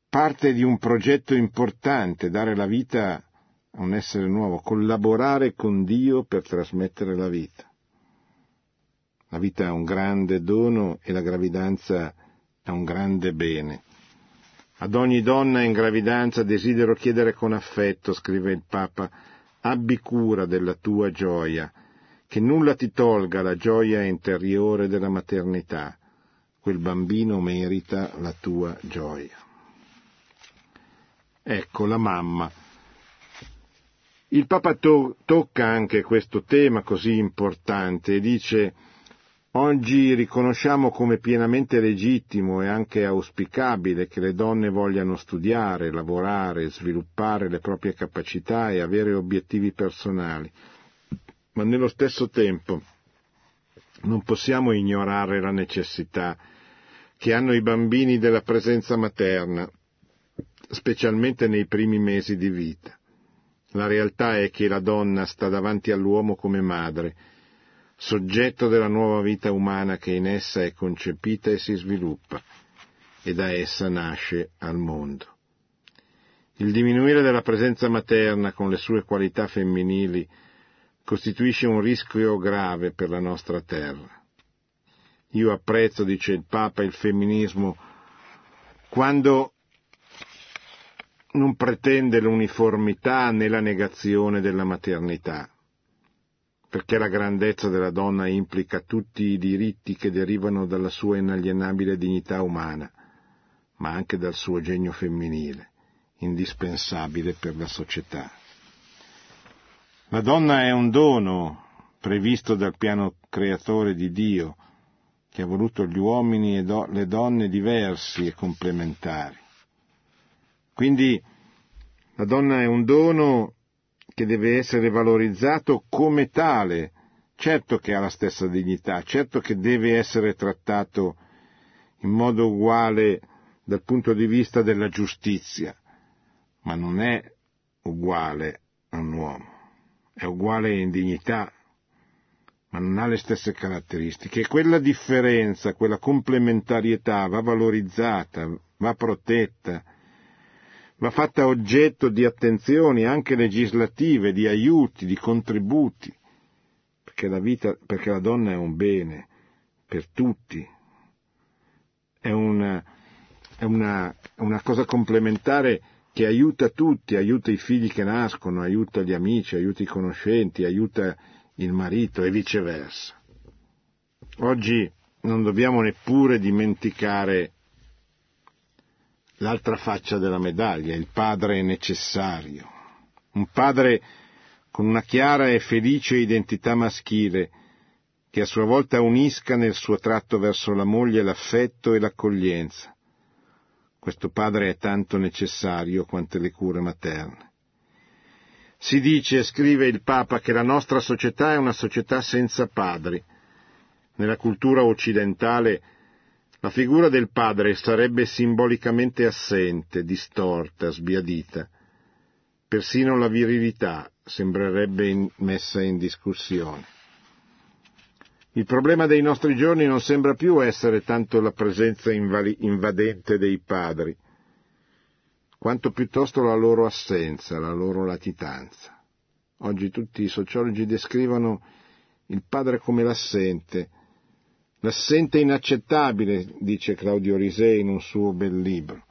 parte di un progetto importante, dare la vita a un essere nuovo, collaborare con Dio per trasmettere la vita. La vita è un grande dono e la gravidanza è un grande bene. Ad ogni donna in gravidanza desidero chiedere con affetto, scrive il Papa, abbi cura della tua gioia, che nulla ti tolga la gioia interiore della maternità. Quel bambino merita la tua gioia. Ecco la mamma. Il Papa to- tocca anche questo tema così importante e dice Oggi riconosciamo come pienamente legittimo e anche auspicabile che le donne vogliano studiare, lavorare, sviluppare le proprie capacità e avere obiettivi personali, ma nello stesso tempo non possiamo ignorare la necessità che hanno i bambini della presenza materna, specialmente nei primi mesi di vita. La realtà è che la donna sta davanti all'uomo come madre, soggetto della nuova vita umana che in essa è concepita e si sviluppa, e da essa nasce al mondo. Il diminuire della presenza materna con le sue qualità femminili costituisce un rischio grave per la nostra terra. Io apprezzo, dice il Papa, il femminismo quando non pretende l'uniformità né la negazione della maternità, perché la grandezza della donna implica tutti i diritti che derivano dalla sua inalienabile dignità umana, ma anche dal suo genio femminile, indispensabile per la società. La donna è un dono previsto dal piano creatore di Dio, che ha voluto gli uomini e do- le donne diversi e complementari. Quindi la donna è un dono che deve essere valorizzato come tale, certo che ha la stessa dignità, certo che deve essere trattato in modo uguale dal punto di vista della giustizia, ma non è uguale a un uomo, è uguale in dignità, ma non ha le stesse caratteristiche. Quella differenza, quella complementarietà va valorizzata, va protetta, va fatta oggetto di attenzioni anche legislative, di aiuti, di contributi, perché la, vita, perché la donna è un bene per tutti, è una, è una, una cosa complementare che aiuta tutti, aiuta i figli che nascono, aiuta gli amici, aiuta i conoscenti, aiuta il marito e viceversa. Oggi non dobbiamo neppure dimenticare l'altra faccia della medaglia, il padre necessario. Un padre con una chiara e felice identità maschile, che a sua volta unisca nel suo tratto verso la moglie l'affetto e l'accoglienza. Questo padre è tanto necessario quanto le cure materne. Si dice, scrive il Papa, che la nostra società è una società senza padri. Nella cultura occidentale la figura del padre sarebbe simbolicamente assente, distorta, sbiadita. Persino la virilità sembrerebbe messa in discussione. Il problema dei nostri giorni non sembra più essere tanto la presenza invadente dei padri, quanto piuttosto la loro assenza, la loro latitanza. Oggi tutti i sociologi descrivono il padre come l'assente, L'assente inaccettabile, dice Claudio Risei in un suo bel libro,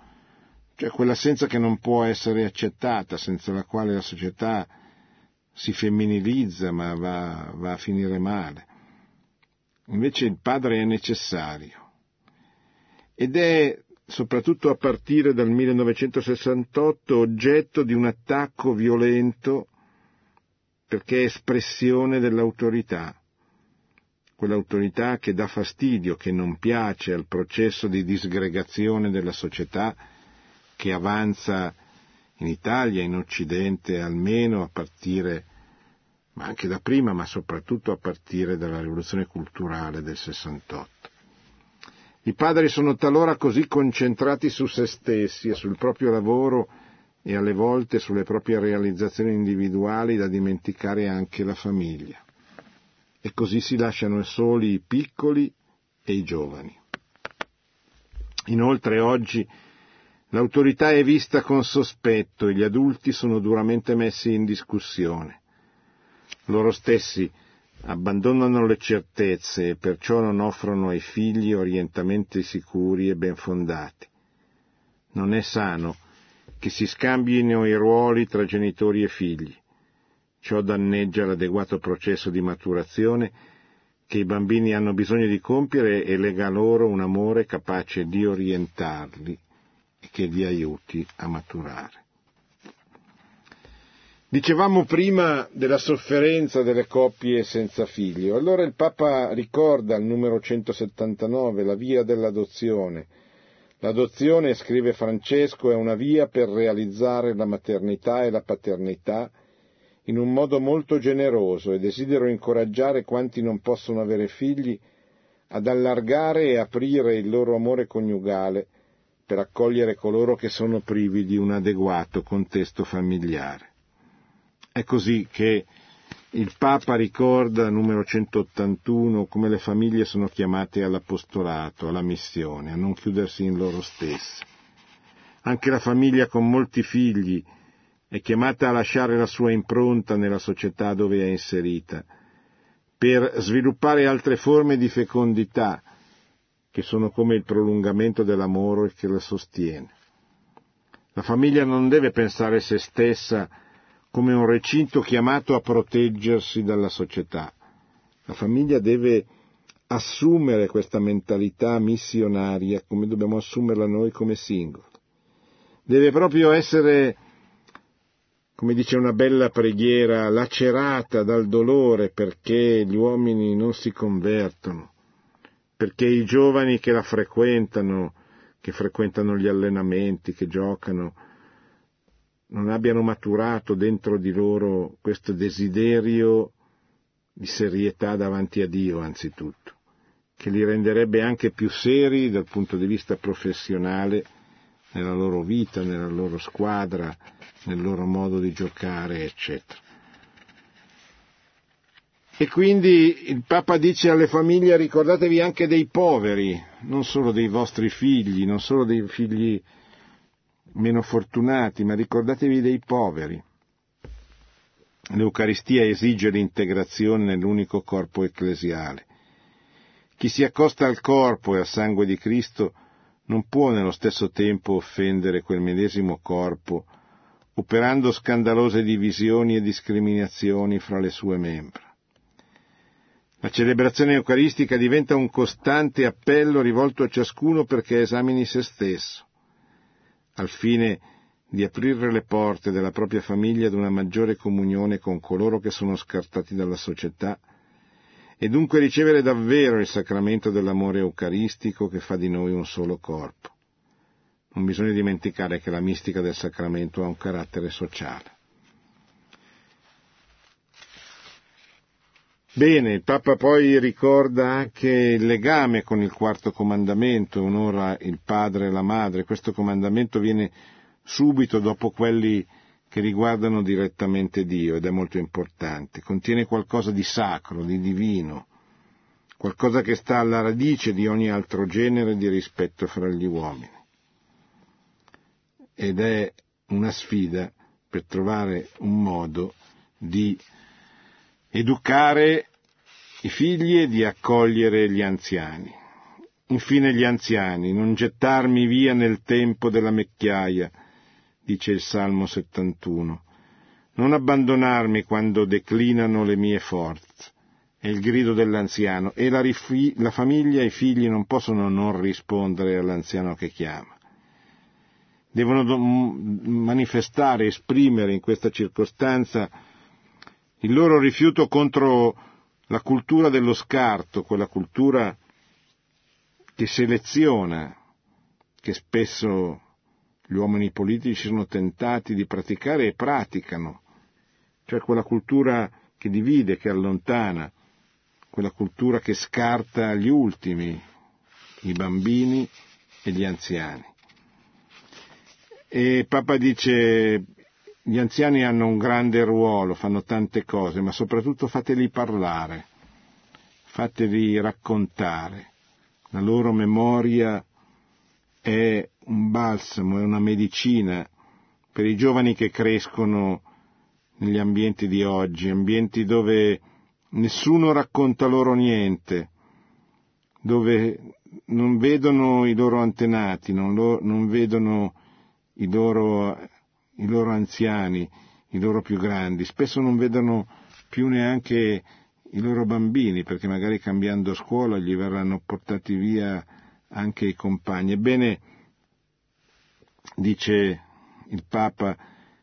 cioè quell'assenza che non può essere accettata, senza la quale la società si femminilizza ma va, va a finire male. Invece il padre è necessario. Ed è soprattutto a partire dal 1968 oggetto di un attacco violento perché è espressione dell'autorità quell'autorità che dà fastidio, che non piace al processo di disgregazione della società che avanza in Italia, in Occidente, almeno a partire, ma anche da prima, ma soprattutto a partire dalla rivoluzione culturale del 68. I padri sono talora così concentrati su se stessi e sul proprio lavoro e alle volte sulle proprie realizzazioni individuali da dimenticare anche la famiglia e così si lasciano soli i piccoli e i giovani. Inoltre oggi l'autorità è vista con sospetto e gli adulti sono duramente messi in discussione. Loro stessi abbandonano le certezze e perciò non offrono ai figli orientamenti sicuri e ben fondati. Non è sano che si scambino i ruoli tra genitori e figli. Ciò danneggia l'adeguato processo di maturazione che i bambini hanno bisogno di compiere e lega loro un amore capace di orientarli e che li aiuti a maturare. Dicevamo prima della sofferenza delle coppie senza figlio. Allora il Papa ricorda al numero 179 la via dell'adozione. L'adozione, scrive Francesco, è una via per realizzare la maternità e la paternità in un modo molto generoso e desidero incoraggiare quanti non possono avere figli ad allargare e aprire il loro amore coniugale per accogliere coloro che sono privi di un adeguato contesto familiare. È così che il Papa ricorda, numero 181, come le famiglie sono chiamate all'apostolato, alla missione, a non chiudersi in loro stesse. Anche la famiglia con molti figli è chiamata a lasciare la sua impronta nella società dove è inserita, per sviluppare altre forme di fecondità, che sono come il prolungamento dell'amore che la sostiene. La famiglia non deve pensare se stessa come un recinto chiamato a proteggersi dalla società. La famiglia deve assumere questa mentalità missionaria come dobbiamo assumerla noi come singoli. Deve proprio essere come dice una bella preghiera, lacerata dal dolore perché gli uomini non si convertono, perché i giovani che la frequentano, che frequentano gli allenamenti, che giocano, non abbiano maturato dentro di loro questo desiderio di serietà davanti a Dio anzitutto, che li renderebbe anche più seri dal punto di vista professionale nella loro vita, nella loro squadra, nel loro modo di giocare, eccetera. E quindi il Papa dice alle famiglie ricordatevi anche dei poveri, non solo dei vostri figli, non solo dei figli meno fortunati, ma ricordatevi dei poveri. L'Eucaristia esige l'integrazione nell'unico corpo ecclesiale. Chi si accosta al corpo e al sangue di Cristo non può nello stesso tempo offendere quel medesimo corpo, operando scandalose divisioni e discriminazioni fra le sue membra. La celebrazione eucaristica diventa un costante appello rivolto a ciascuno perché esamini se stesso, al fine di aprire le porte della propria famiglia ad una maggiore comunione con coloro che sono scartati dalla società e dunque ricevere davvero il sacramento dell'amore eucaristico che fa di noi un solo corpo. Non bisogna dimenticare che la mistica del sacramento ha un carattere sociale. Bene, il Papa poi ricorda anche il legame con il quarto comandamento, onora il padre e la madre. Questo comandamento viene subito dopo quelli che riguardano direttamente Dio ed è molto importante. Contiene qualcosa di sacro, di divino, qualcosa che sta alla radice di ogni altro genere di rispetto fra gli uomini. Ed è una sfida per trovare un modo di educare i figli e di accogliere gli anziani. Infine gli anziani, non gettarmi via nel tempo della mecchiaia, dice il Salmo 71. Non abbandonarmi quando declinano le mie forze. È il grido dell'anziano e la, rifi- la famiglia e i figli non possono non rispondere all'anziano che chiama. Devono do- manifestare, esprimere in questa circostanza il loro rifiuto contro la cultura dello scarto, quella cultura che seleziona, che spesso gli uomini politici sono tentati di praticare e praticano, cioè quella cultura che divide, che allontana, quella cultura che scarta gli ultimi, i bambini e gli anziani. E Papa dice gli anziani hanno un grande ruolo, fanno tante cose, ma soprattutto fateli parlare, fateli raccontare. La loro memoria è un balsamo, è una medicina per i giovani che crescono negli ambienti di oggi, ambienti dove nessuno racconta loro niente, dove non vedono i loro antenati, non, lo, non vedono i loro, i loro anziani, i loro più grandi, spesso non vedono più neanche i loro bambini, perché magari cambiando scuola gli verranno portati via anche i compagni. Ebbene, dice il Papa,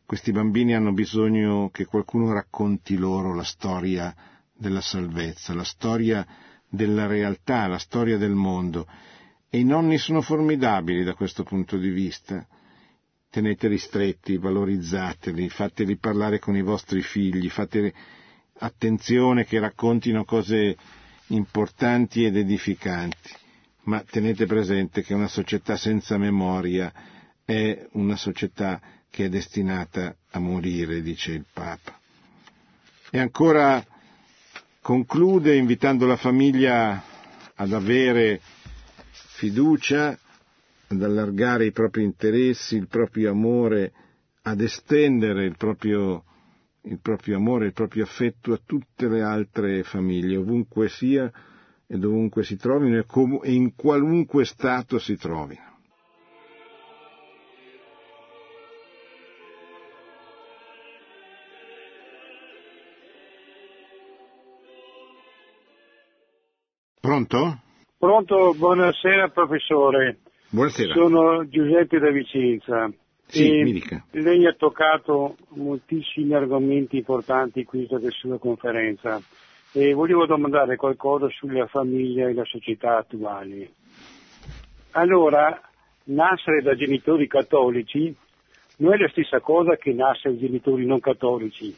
questi bambini hanno bisogno che qualcuno racconti loro la storia della salvezza, la storia della realtà, la storia del mondo. E i nonni sono formidabili da questo punto di vista. Teneteli stretti, valorizzateli, fateli parlare con i vostri figli, fate attenzione che raccontino cose importanti ed edificanti. Ma tenete presente che una società senza memoria è una società che è destinata a morire, dice il Papa. E ancora conclude invitando la famiglia ad avere fiducia, ad allargare i propri interessi, il proprio amore, ad estendere il proprio, il proprio amore, il proprio affetto a tutte le altre famiglie, ovunque sia e dovunque si trovino e in qualunque stato si trovino. Pronto? Pronto, buonasera professore. Buonasera. Sono Giuseppe da Vicenza. Sì, mi dica. Lei ha toccato moltissimi argomenti importanti in questa sua conferenza e volevo domandare qualcosa sulla famiglia e la società attuali. Allora, nascere da genitori cattolici non è la stessa cosa che nascere da genitori non cattolici.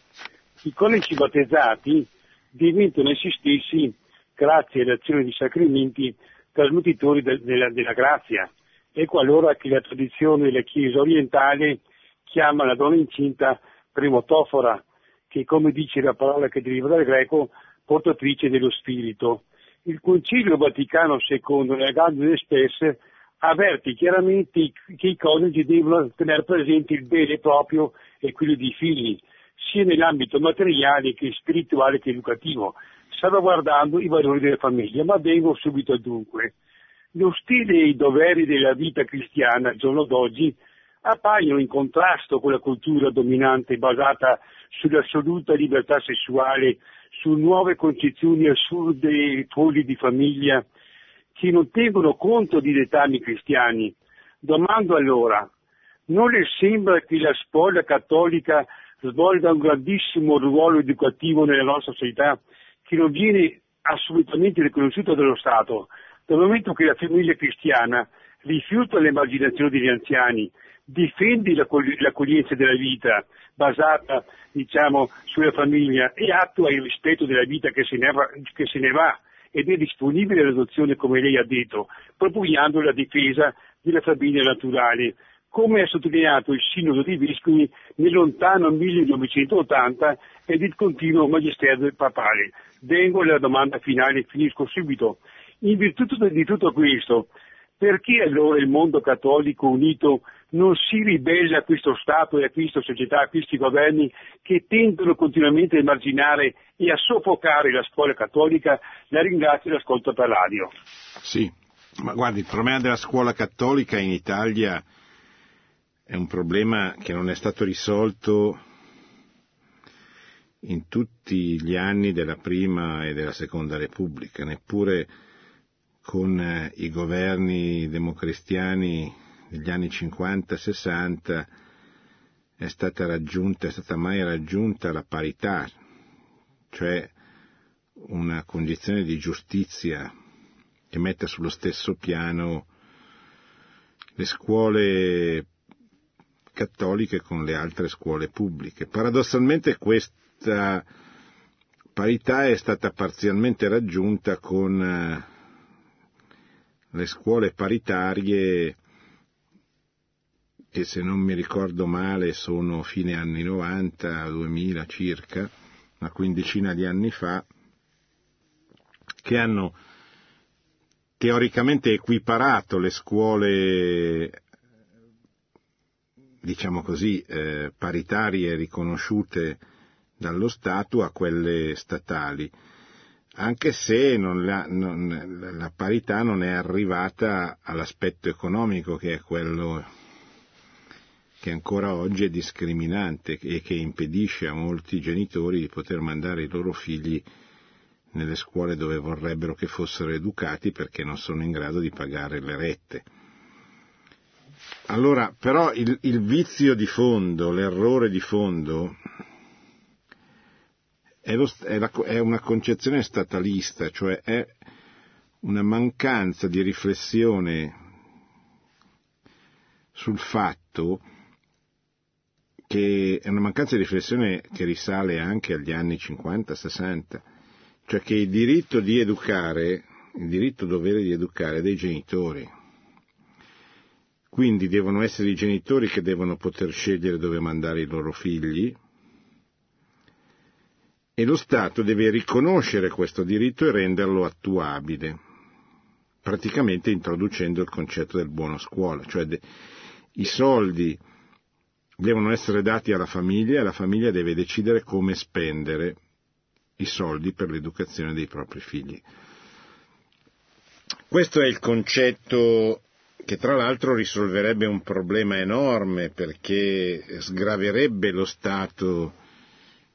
I coniugi battezzati diventano essi stessi grazie all'azione di sacramenti trasmutitori de, de, della grazia. Ecco allora che la tradizione della Chiesa orientale chiama la donna incinta primotofora, che come dice la parola che deriva dal greco, portatrice dello spirito. Il Concilio Vaticano II, nella Gaudium Spes, avverte chiaramente che i coniugi devono tenere presente il bene proprio e quello dei figli, sia nell'ambito materiale che spirituale che educativo, salvaguardando i valori della famiglia. Ma vengo subito al dunque. Lo stile e i doveri della vita cristiana al giorno d'oggi appaiono in contrasto con la cultura dominante basata sull'assoluta libertà sessuale, su nuove concezioni assurde e folli di famiglia che non tengono conto di dettami cristiani. Domando allora, non le sembra che la spola cattolica svolga un grandissimo ruolo educativo nella nostra società che non viene assolutamente riconosciuto dallo Stato, dal momento che la famiglia cristiana rifiuta l'emarginazione degli anziani, difende l'accoglienza della vita basata diciamo, sulla famiglia e attua il rispetto della vita che se, va, che se ne va ed è disponibile all'adozione come lei ha detto, propugnando la difesa della famiglia naturale come ha sottolineato il Sinodo dei Vescovi nel lontano 1980 ed il continuo magistero papale. Vengo alla domanda finale e finisco subito. In virtù di tutto questo, perché allora il mondo cattolico unito non si ribella a questo Stato e a questa società, a questi governi che tendono continuamente a emarginare e a soffocare la scuola cattolica? La ringrazio e l'ascolto per radio. Sì, ma guardi, il problema della scuola cattolica in Italia è un problema che non è stato risolto in tutti gli anni della prima e della seconda Repubblica, neppure con eh, i governi democristiani degli anni 50-60 è stata raggiunta, è stata mai raggiunta la parità, cioè una condizione di giustizia che metta sullo stesso piano le scuole cattoliche con le altre scuole pubbliche. Paradossalmente questa parità è stata parzialmente raggiunta con eh, le scuole paritarie che se non mi ricordo male sono fine anni 90, 2000 circa, una quindicina di anni fa, che hanno teoricamente equiparato le scuole diciamo così, eh, paritarie riconosciute dallo Stato a quelle statali. anche se la, non, la parità non è arrivata all'aspetto economico che è quello che ancora oggi è discriminante e che impedisce a molti genitori di poter mandare i loro figli nelle scuole dove vorrebbero che fossero educati perché non sono in grado di pagare le rette. Allora, però il, il vizio di fondo, l'errore di fondo, è, lo, è, la, è una concezione statalista, cioè è una mancanza di riflessione sul fatto che è una mancanza di riflessione che risale anche agli anni 50-60, cioè che il diritto di educare, il diritto dovere di educare dei genitori. Quindi devono essere i genitori che devono poter scegliere dove mandare i loro figli e lo Stato deve riconoscere questo diritto e renderlo attuabile, praticamente introducendo il concetto del buono scuola, cioè de- i soldi devono essere dati alla famiglia e la famiglia deve decidere come spendere i soldi per l'educazione dei propri figli. Questo è il concetto che tra l'altro risolverebbe un problema enorme perché sgraverebbe lo Stato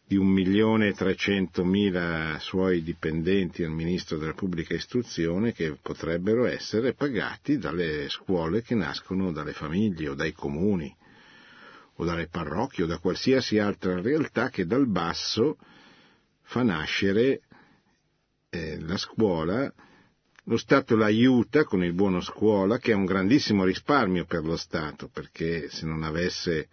di un milione e trecentomila suoi dipendenti al Ministro della Pubblica Istruzione che potrebbero essere pagati dalle scuole che nascono dalle famiglie o dai comuni o dalle parrocchie o da qualsiasi altra realtà che dal basso fa nascere eh, la scuola, lo Stato l'aiuta con il buono scuola, che è un grandissimo risparmio per lo Stato, perché se non avesse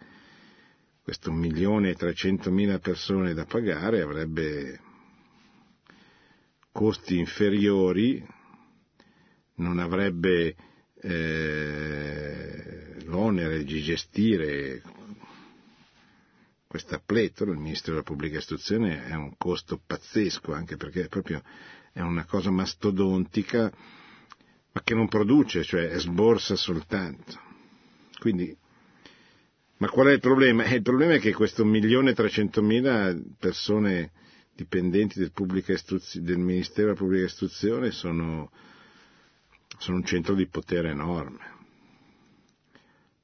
questo milione e trecentomila persone da pagare avrebbe costi inferiori, non avrebbe eh, l'onere di gestire questa pletora, il Ministro della Pubblica Istruzione è un costo pazzesco, anche perché è proprio è una cosa mastodontica, ma che non produce, cioè sborsa soltanto. Quindi, ma qual è il problema? Eh, il problema è che questo milione e trecentomila persone dipendenti del, del, Ministero della Pubblica Istruzione sono, sono un centro di potere enorme,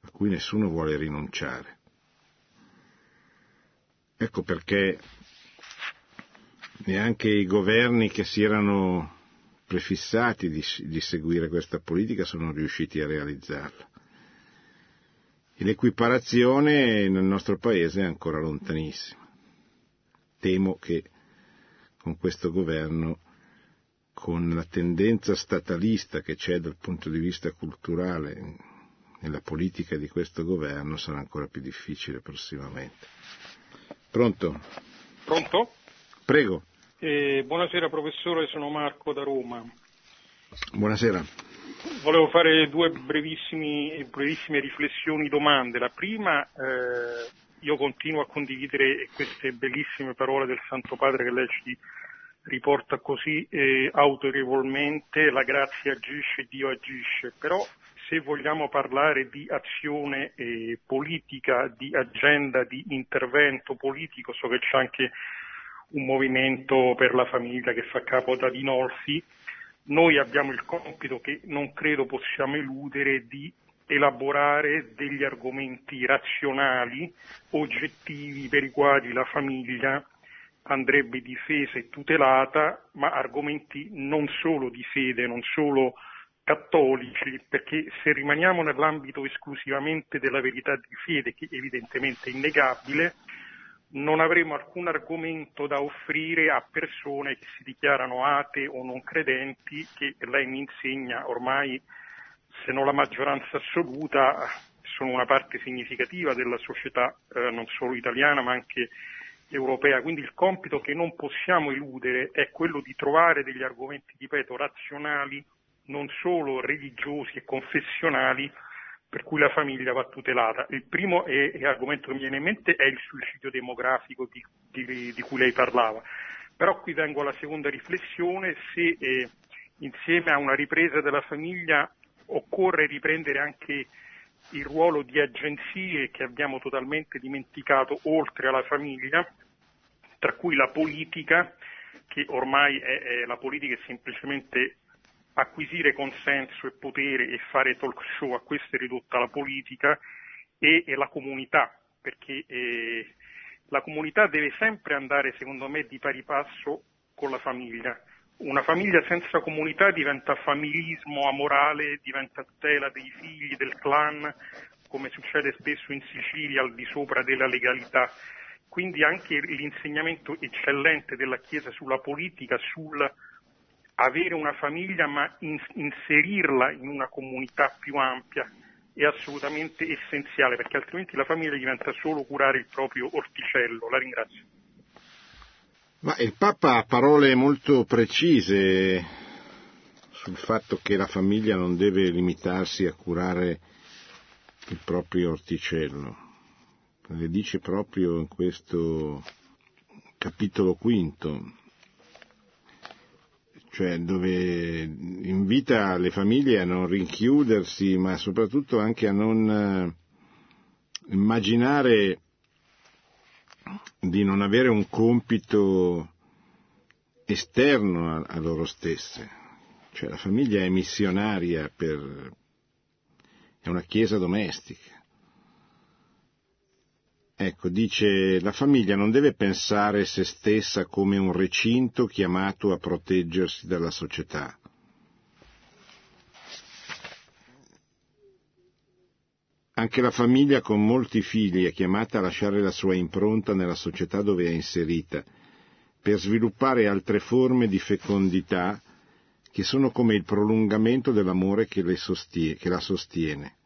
a cui nessuno vuole rinunciare. Ecco perché neanche i governi che si erano prefissati di, di seguire questa politica sono riusciti a realizzarla. E l'equiparazione nel nostro paese è ancora lontanissima. Temo che con questo governo, con la tendenza statalista che c'è dal punto di vista culturale nella politica di questo governo, sarà ancora più difficile prossimamente. Pronto? Pronto? Prego. Eh, buonasera professore, sono Marco da Roma. Buonasera. Volevo fare due brevissime riflessioni, domande. La prima, eh, io continuo a condividere queste bellissime parole del Santo Padre che lei ci riporta così eh, autorevolmente, la grazia agisce, Dio agisce, però se vogliamo parlare di azione eh, politica, di agenda, di intervento politico, so che c'è anche un movimento per la famiglia che fa capo da Dinolfi, noi abbiamo il compito che non credo possiamo eludere di elaborare degli argomenti razionali, oggettivi per i quali la famiglia andrebbe difesa e tutelata, ma argomenti non solo di fede, non solo cattolici, perché se rimaniamo nell'ambito esclusivamente della verità di fede, che evidentemente è innegabile, non avremo alcun argomento da offrire a persone che si dichiarano atee o non credenti, che lei mi insegna ormai, se non la maggioranza assoluta, sono una parte significativa della società eh, non solo italiana ma anche europea. Quindi il compito che non possiamo eludere è quello di trovare degli argomenti, ripeto, razionali non solo religiosi e confessionali per cui la famiglia va tutelata. Il primo è, è argomento che mi viene in mente è il suicidio demografico di, di, di, cui lei parlava. Però qui vengo alla seconda riflessione, se eh, insieme a una ripresa della famiglia occorre riprendere anche il ruolo di agenzie che abbiamo totalmente dimenticato oltre alla famiglia, tra cui la politica che ormai è, è la politica è semplicemente acquisire consenso e potere e fare talk show, a questo è ridotta la politica e, e la comunità, perché eh, la comunità deve sempre andare, secondo me, di pari passo con la famiglia. Una famiglia senza comunità diventa familismo amorale, diventa tutela dei figli, del clan, come succede spesso in Sicilia, al di sopra della legalità. Quindi anche l'insegnamento eccellente della Chiesa sulla politica, sul avere una famiglia ma in, inserirla in una comunità più ampia è assolutamente essenziale perché altrimenti la famiglia diventa solo curare il proprio orticello. La ringrazio. Ma il Papa ha parole molto precise sul fatto che la famiglia non deve limitarsi a curare il proprio orticello. Le dice proprio in questo capitolo quinto cioè dove invita le famiglie a non rinchiudersi, ma soprattutto anche a non eh, immaginare di non avere un compito esterno a, a loro stesse. Cioè la famiglia è missionaria per, è una chiesa domestica. Ecco, dice, la famiglia non deve pensare se stessa come un recinto chiamato a proteggersi dalla società. Anche la famiglia con molti figli è chiamata a lasciare la sua impronta nella società dove è inserita, per sviluppare altre forme di fecondità che sono come il prolungamento dell'amore che, sostiene, che la sostiene.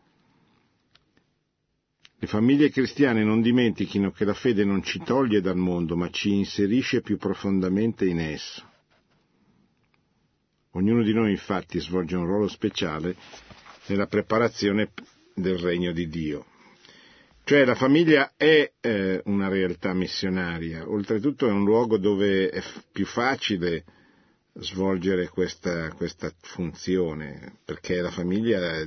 Le famiglie cristiane non dimentichino che la fede non ci toglie dal mondo, ma ci inserisce più profondamente in esso. Ognuno di noi infatti svolge un ruolo speciale nella preparazione del regno di Dio. Cioè la famiglia è eh, una realtà missionaria, oltretutto è un luogo dove è f- più facile svolgere questa, questa funzione, perché la famiglia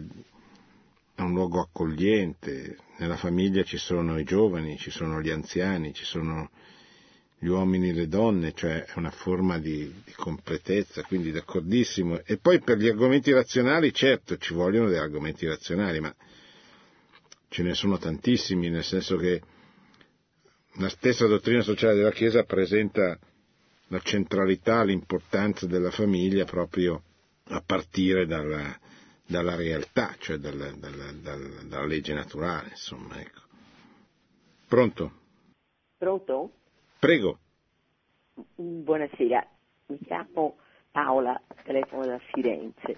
è un luogo accogliente, nella famiglia ci sono i giovani, ci sono gli anziani, ci sono gli uomini e le donne, cioè è una forma di, di completezza, quindi d'accordissimo. E poi per gli argomenti razionali, certo, ci vogliono degli argomenti razionali, ma ce ne sono tantissimi, nel senso che la stessa dottrina sociale della Chiesa presenta la centralità, l'importanza della famiglia proprio a partire dalla, dalla realtà, cioè dalla, dalla, dalla, dalla legge naturale, insomma, ecco. Pronto? Pronto? Prego. Buonasera, mi chiamo Paola, telefono da Firenze.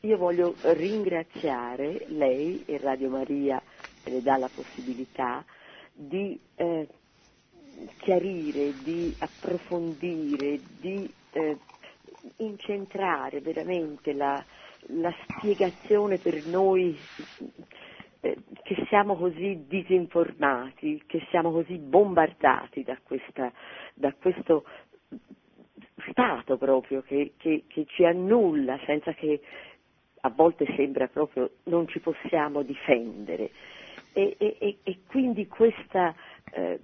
Io voglio ringraziare lei e Radio Maria che le dà la possibilità di eh, chiarire, di approfondire, di eh, incentrare veramente la, la spiegazione per noi eh, che siamo così disinformati, che siamo così bombardati da, questa, da questo Stato proprio che, che, che, ci annulla senza che a volte sembra proprio non ci possiamo difendere. E, e, e quindi questa, eh,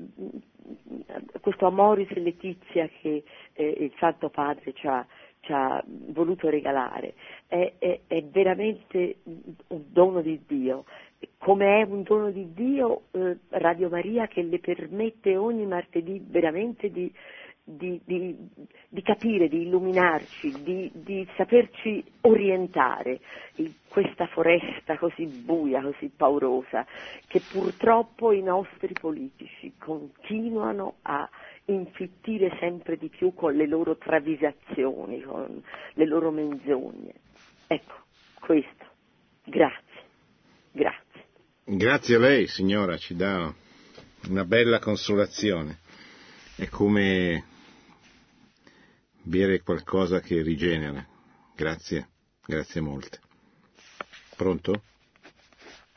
questo amoris letizia che eh, il Santo Padre ci ha, ci ha voluto regalare è, è, è, veramente un dono di Dio. Come è un dono di Dio eh, Radio Maria che le permette ogni martedì veramente di, di, di, di capire, di illuminarci, di, saperci orientare in questa foresta così buia, così paurosa, che purtroppo i nostri politici continuano a infittire sempre di più con le loro travisazioni, con le loro menzogne. Ecco, questo. Grazie. Grazie. Grazie a lei, signora, ci dà una bella consolazione. È come bere qualcosa che rigenera. Grazie, grazie molte. Pronto?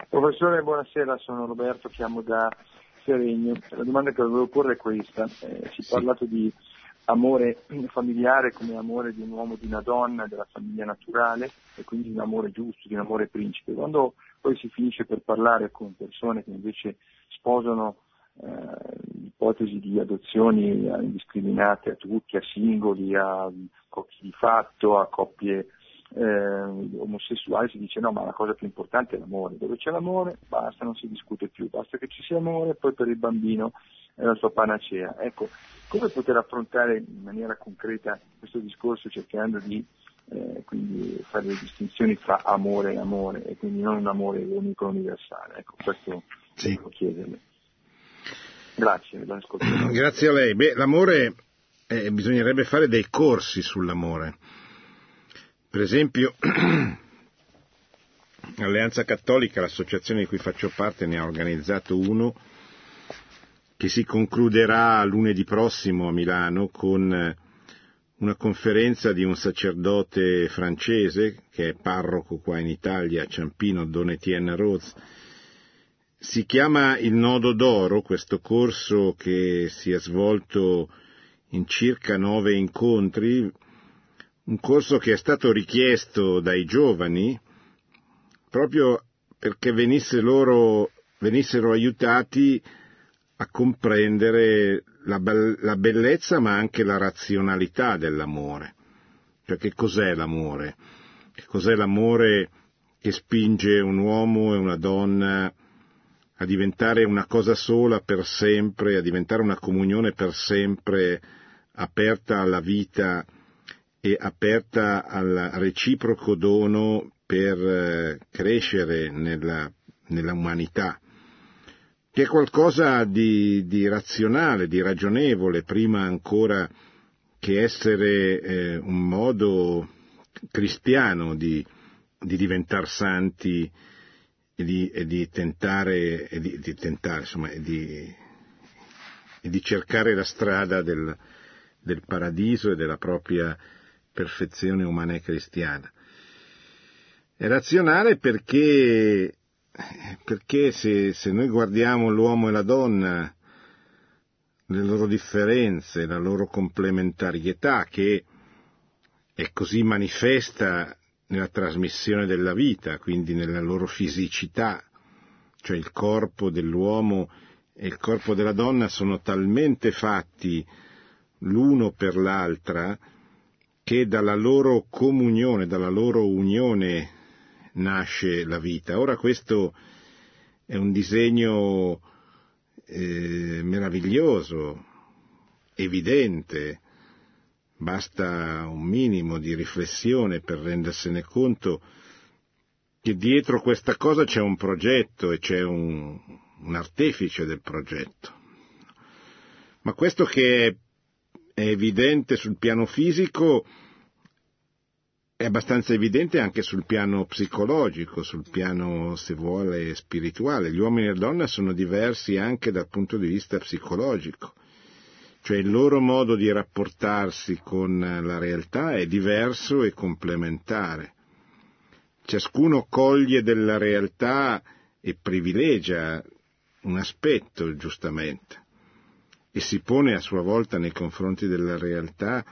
Professore, buonasera, sono Roberto, chiamo da Seregno. La domanda che volevo porre è questa. Eh, si è sì. parlato di amore familiare come amore di un uomo, di una donna, della famiglia naturale e quindi di un amore giusto, di un amore principe. Quando poi si finisce per parlare con persone che invece sposano eh, ipotesi di adozioni indiscriminate a tutti, a singoli, a coppie di fatto, a coppie eh, omosessuali, si dice no, ma la cosa più importante è l'amore. Dove c'è l'amore, basta, non si discute più, basta che ci sia amore, poi per il bambino è la sua panacea. Ecco, come poter affrontare in maniera concreta questo discorso cercando di eh, quindi fare le distinzioni fra amore e amore e quindi non un amore unico e universale. Ecco, questo sì. devo chiederle. Grazie, Grazie a lei. Beh, l'amore, eh, bisognerebbe fare dei corsi sull'amore. Per esempio, l'Alleanza Cattolica, l'associazione di cui faccio parte, ne ha organizzato uno che si concluderà lunedì prossimo a Milano con una conferenza di un sacerdote francese, che è parroco qua in Italia, Ciampino, Don Etienne Rose. Si chiama il Nodo d'Oro, questo corso che si è svolto in circa nove incontri, un corso che è stato richiesto dai giovani proprio perché venisse loro, venissero aiutati a comprendere la, be- la bellezza ma anche la razionalità dell'amore. Cioè che cos'è l'amore? Che cos'è l'amore che spinge un uomo e una donna a diventare una cosa sola per sempre, a diventare una comunione per sempre, aperta alla vita e aperta al reciproco dono per eh, crescere nella, nella umanità che è qualcosa di, di razionale, di ragionevole, prima ancora che essere eh, un modo cristiano di, di diventare santi e di, e di tentare, e di, tentare insomma, e di cercare la strada del, del paradiso e della propria perfezione umana e cristiana. È razionale perché perché se, se noi guardiamo l'uomo e la donna, le loro differenze, la loro complementarietà che è così manifesta nella trasmissione della vita, quindi nella loro fisicità, cioè il corpo dell'uomo e il corpo della donna sono talmente fatti l'uno per l'altra che dalla loro comunione, dalla loro unione nasce la vita. Ora questo è un disegno eh, meraviglioso, evidente, basta un minimo di riflessione per rendersene conto che dietro questa cosa c'è un progetto e c'è un, un artefice del progetto. Ma questo che è, è evidente sul piano fisico è abbastanza evidente anche sul piano psicologico, sul piano, se vuole, spirituale. Gli uomini e le donne sono diversi anche dal punto di vista psicologico, cioè il loro modo di rapportarsi con la realtà è diverso e complementare. Ciascuno coglie della realtà e privilegia un aspetto, giustamente, e si pone a sua volta nei confronti della realtà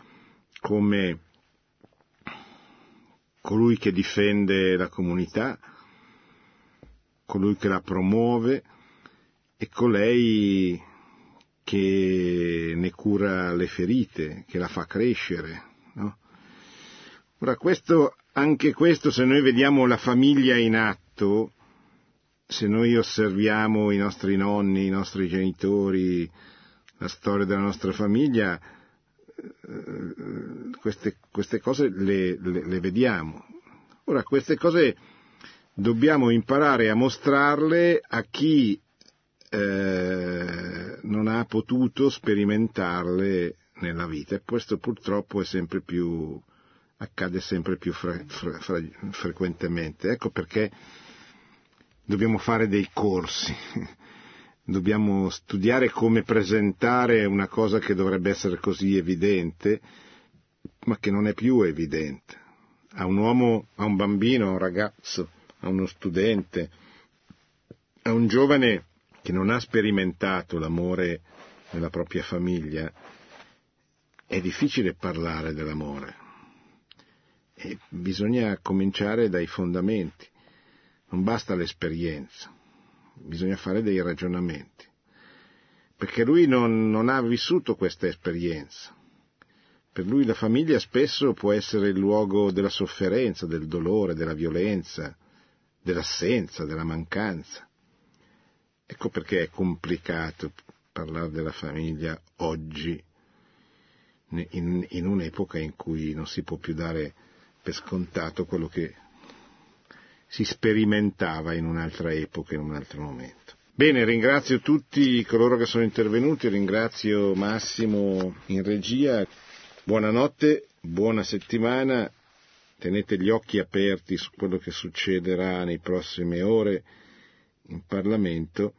come colui che difende la comunità, colui che la promuove e colei che ne cura le ferite, che la fa crescere. No? Ora questo, anche questo, se noi vediamo la famiglia in atto, se noi osserviamo i nostri nonni, i nostri genitori, la storia della nostra famiglia, queste, queste cose le, le, le vediamo. Ora, queste cose dobbiamo imparare a mostrarle a chi eh, non ha potuto sperimentarle nella vita e questo purtroppo sempre più, accade sempre più fre, fre, fre, frequentemente. Ecco perché dobbiamo fare dei corsi dobbiamo studiare come presentare una cosa che dovrebbe essere così evidente, ma che non è più evidente. A un uomo, a un bambino, a un ragazzo, a uno studente, a un giovane che non ha sperimentato l'amore nella propria famiglia, è difficile parlare dell'amore. E bisogna cominciare dai fondamenti. Non basta l'esperienza bisogna fare dei ragionamenti. perché lui non, non ha vissuto questa esperienza. Per lui la famiglia spesso può essere il luogo della sofferenza, del dolore, della violenza, dell'assenza, della mancanza. Ecco perché è complicato parlare della famiglia oggi, in, in, un'epoca in cui non si può più dare per scontato quello che si sperimentava in un'altra epoca, in un altro momento. Bene, ringrazio tutti coloro che sono intervenuti, ringrazio Massimo in regia. Buonanotte, buona settimana, tenete gli occhi aperti su quello che succederà nei prossime ore in Parlamento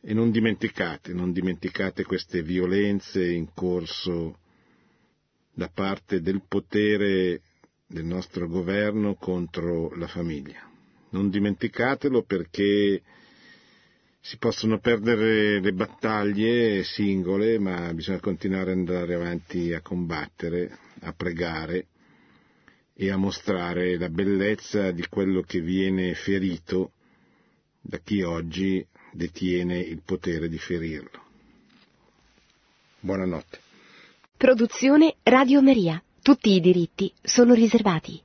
e non dimenticate, non dimenticate queste violenze in corso da parte del potere del nostro governo contro la famiglia. Non dimenticatelo perché si possono perdere le battaglie singole, ma bisogna continuare ad andare avanti a combattere, a pregare e a mostrare la bellezza di quello che viene ferito da chi oggi detiene il potere di ferirlo. Buonanotte. Produzione Radio Maria. Tutti i diritti sono riservati.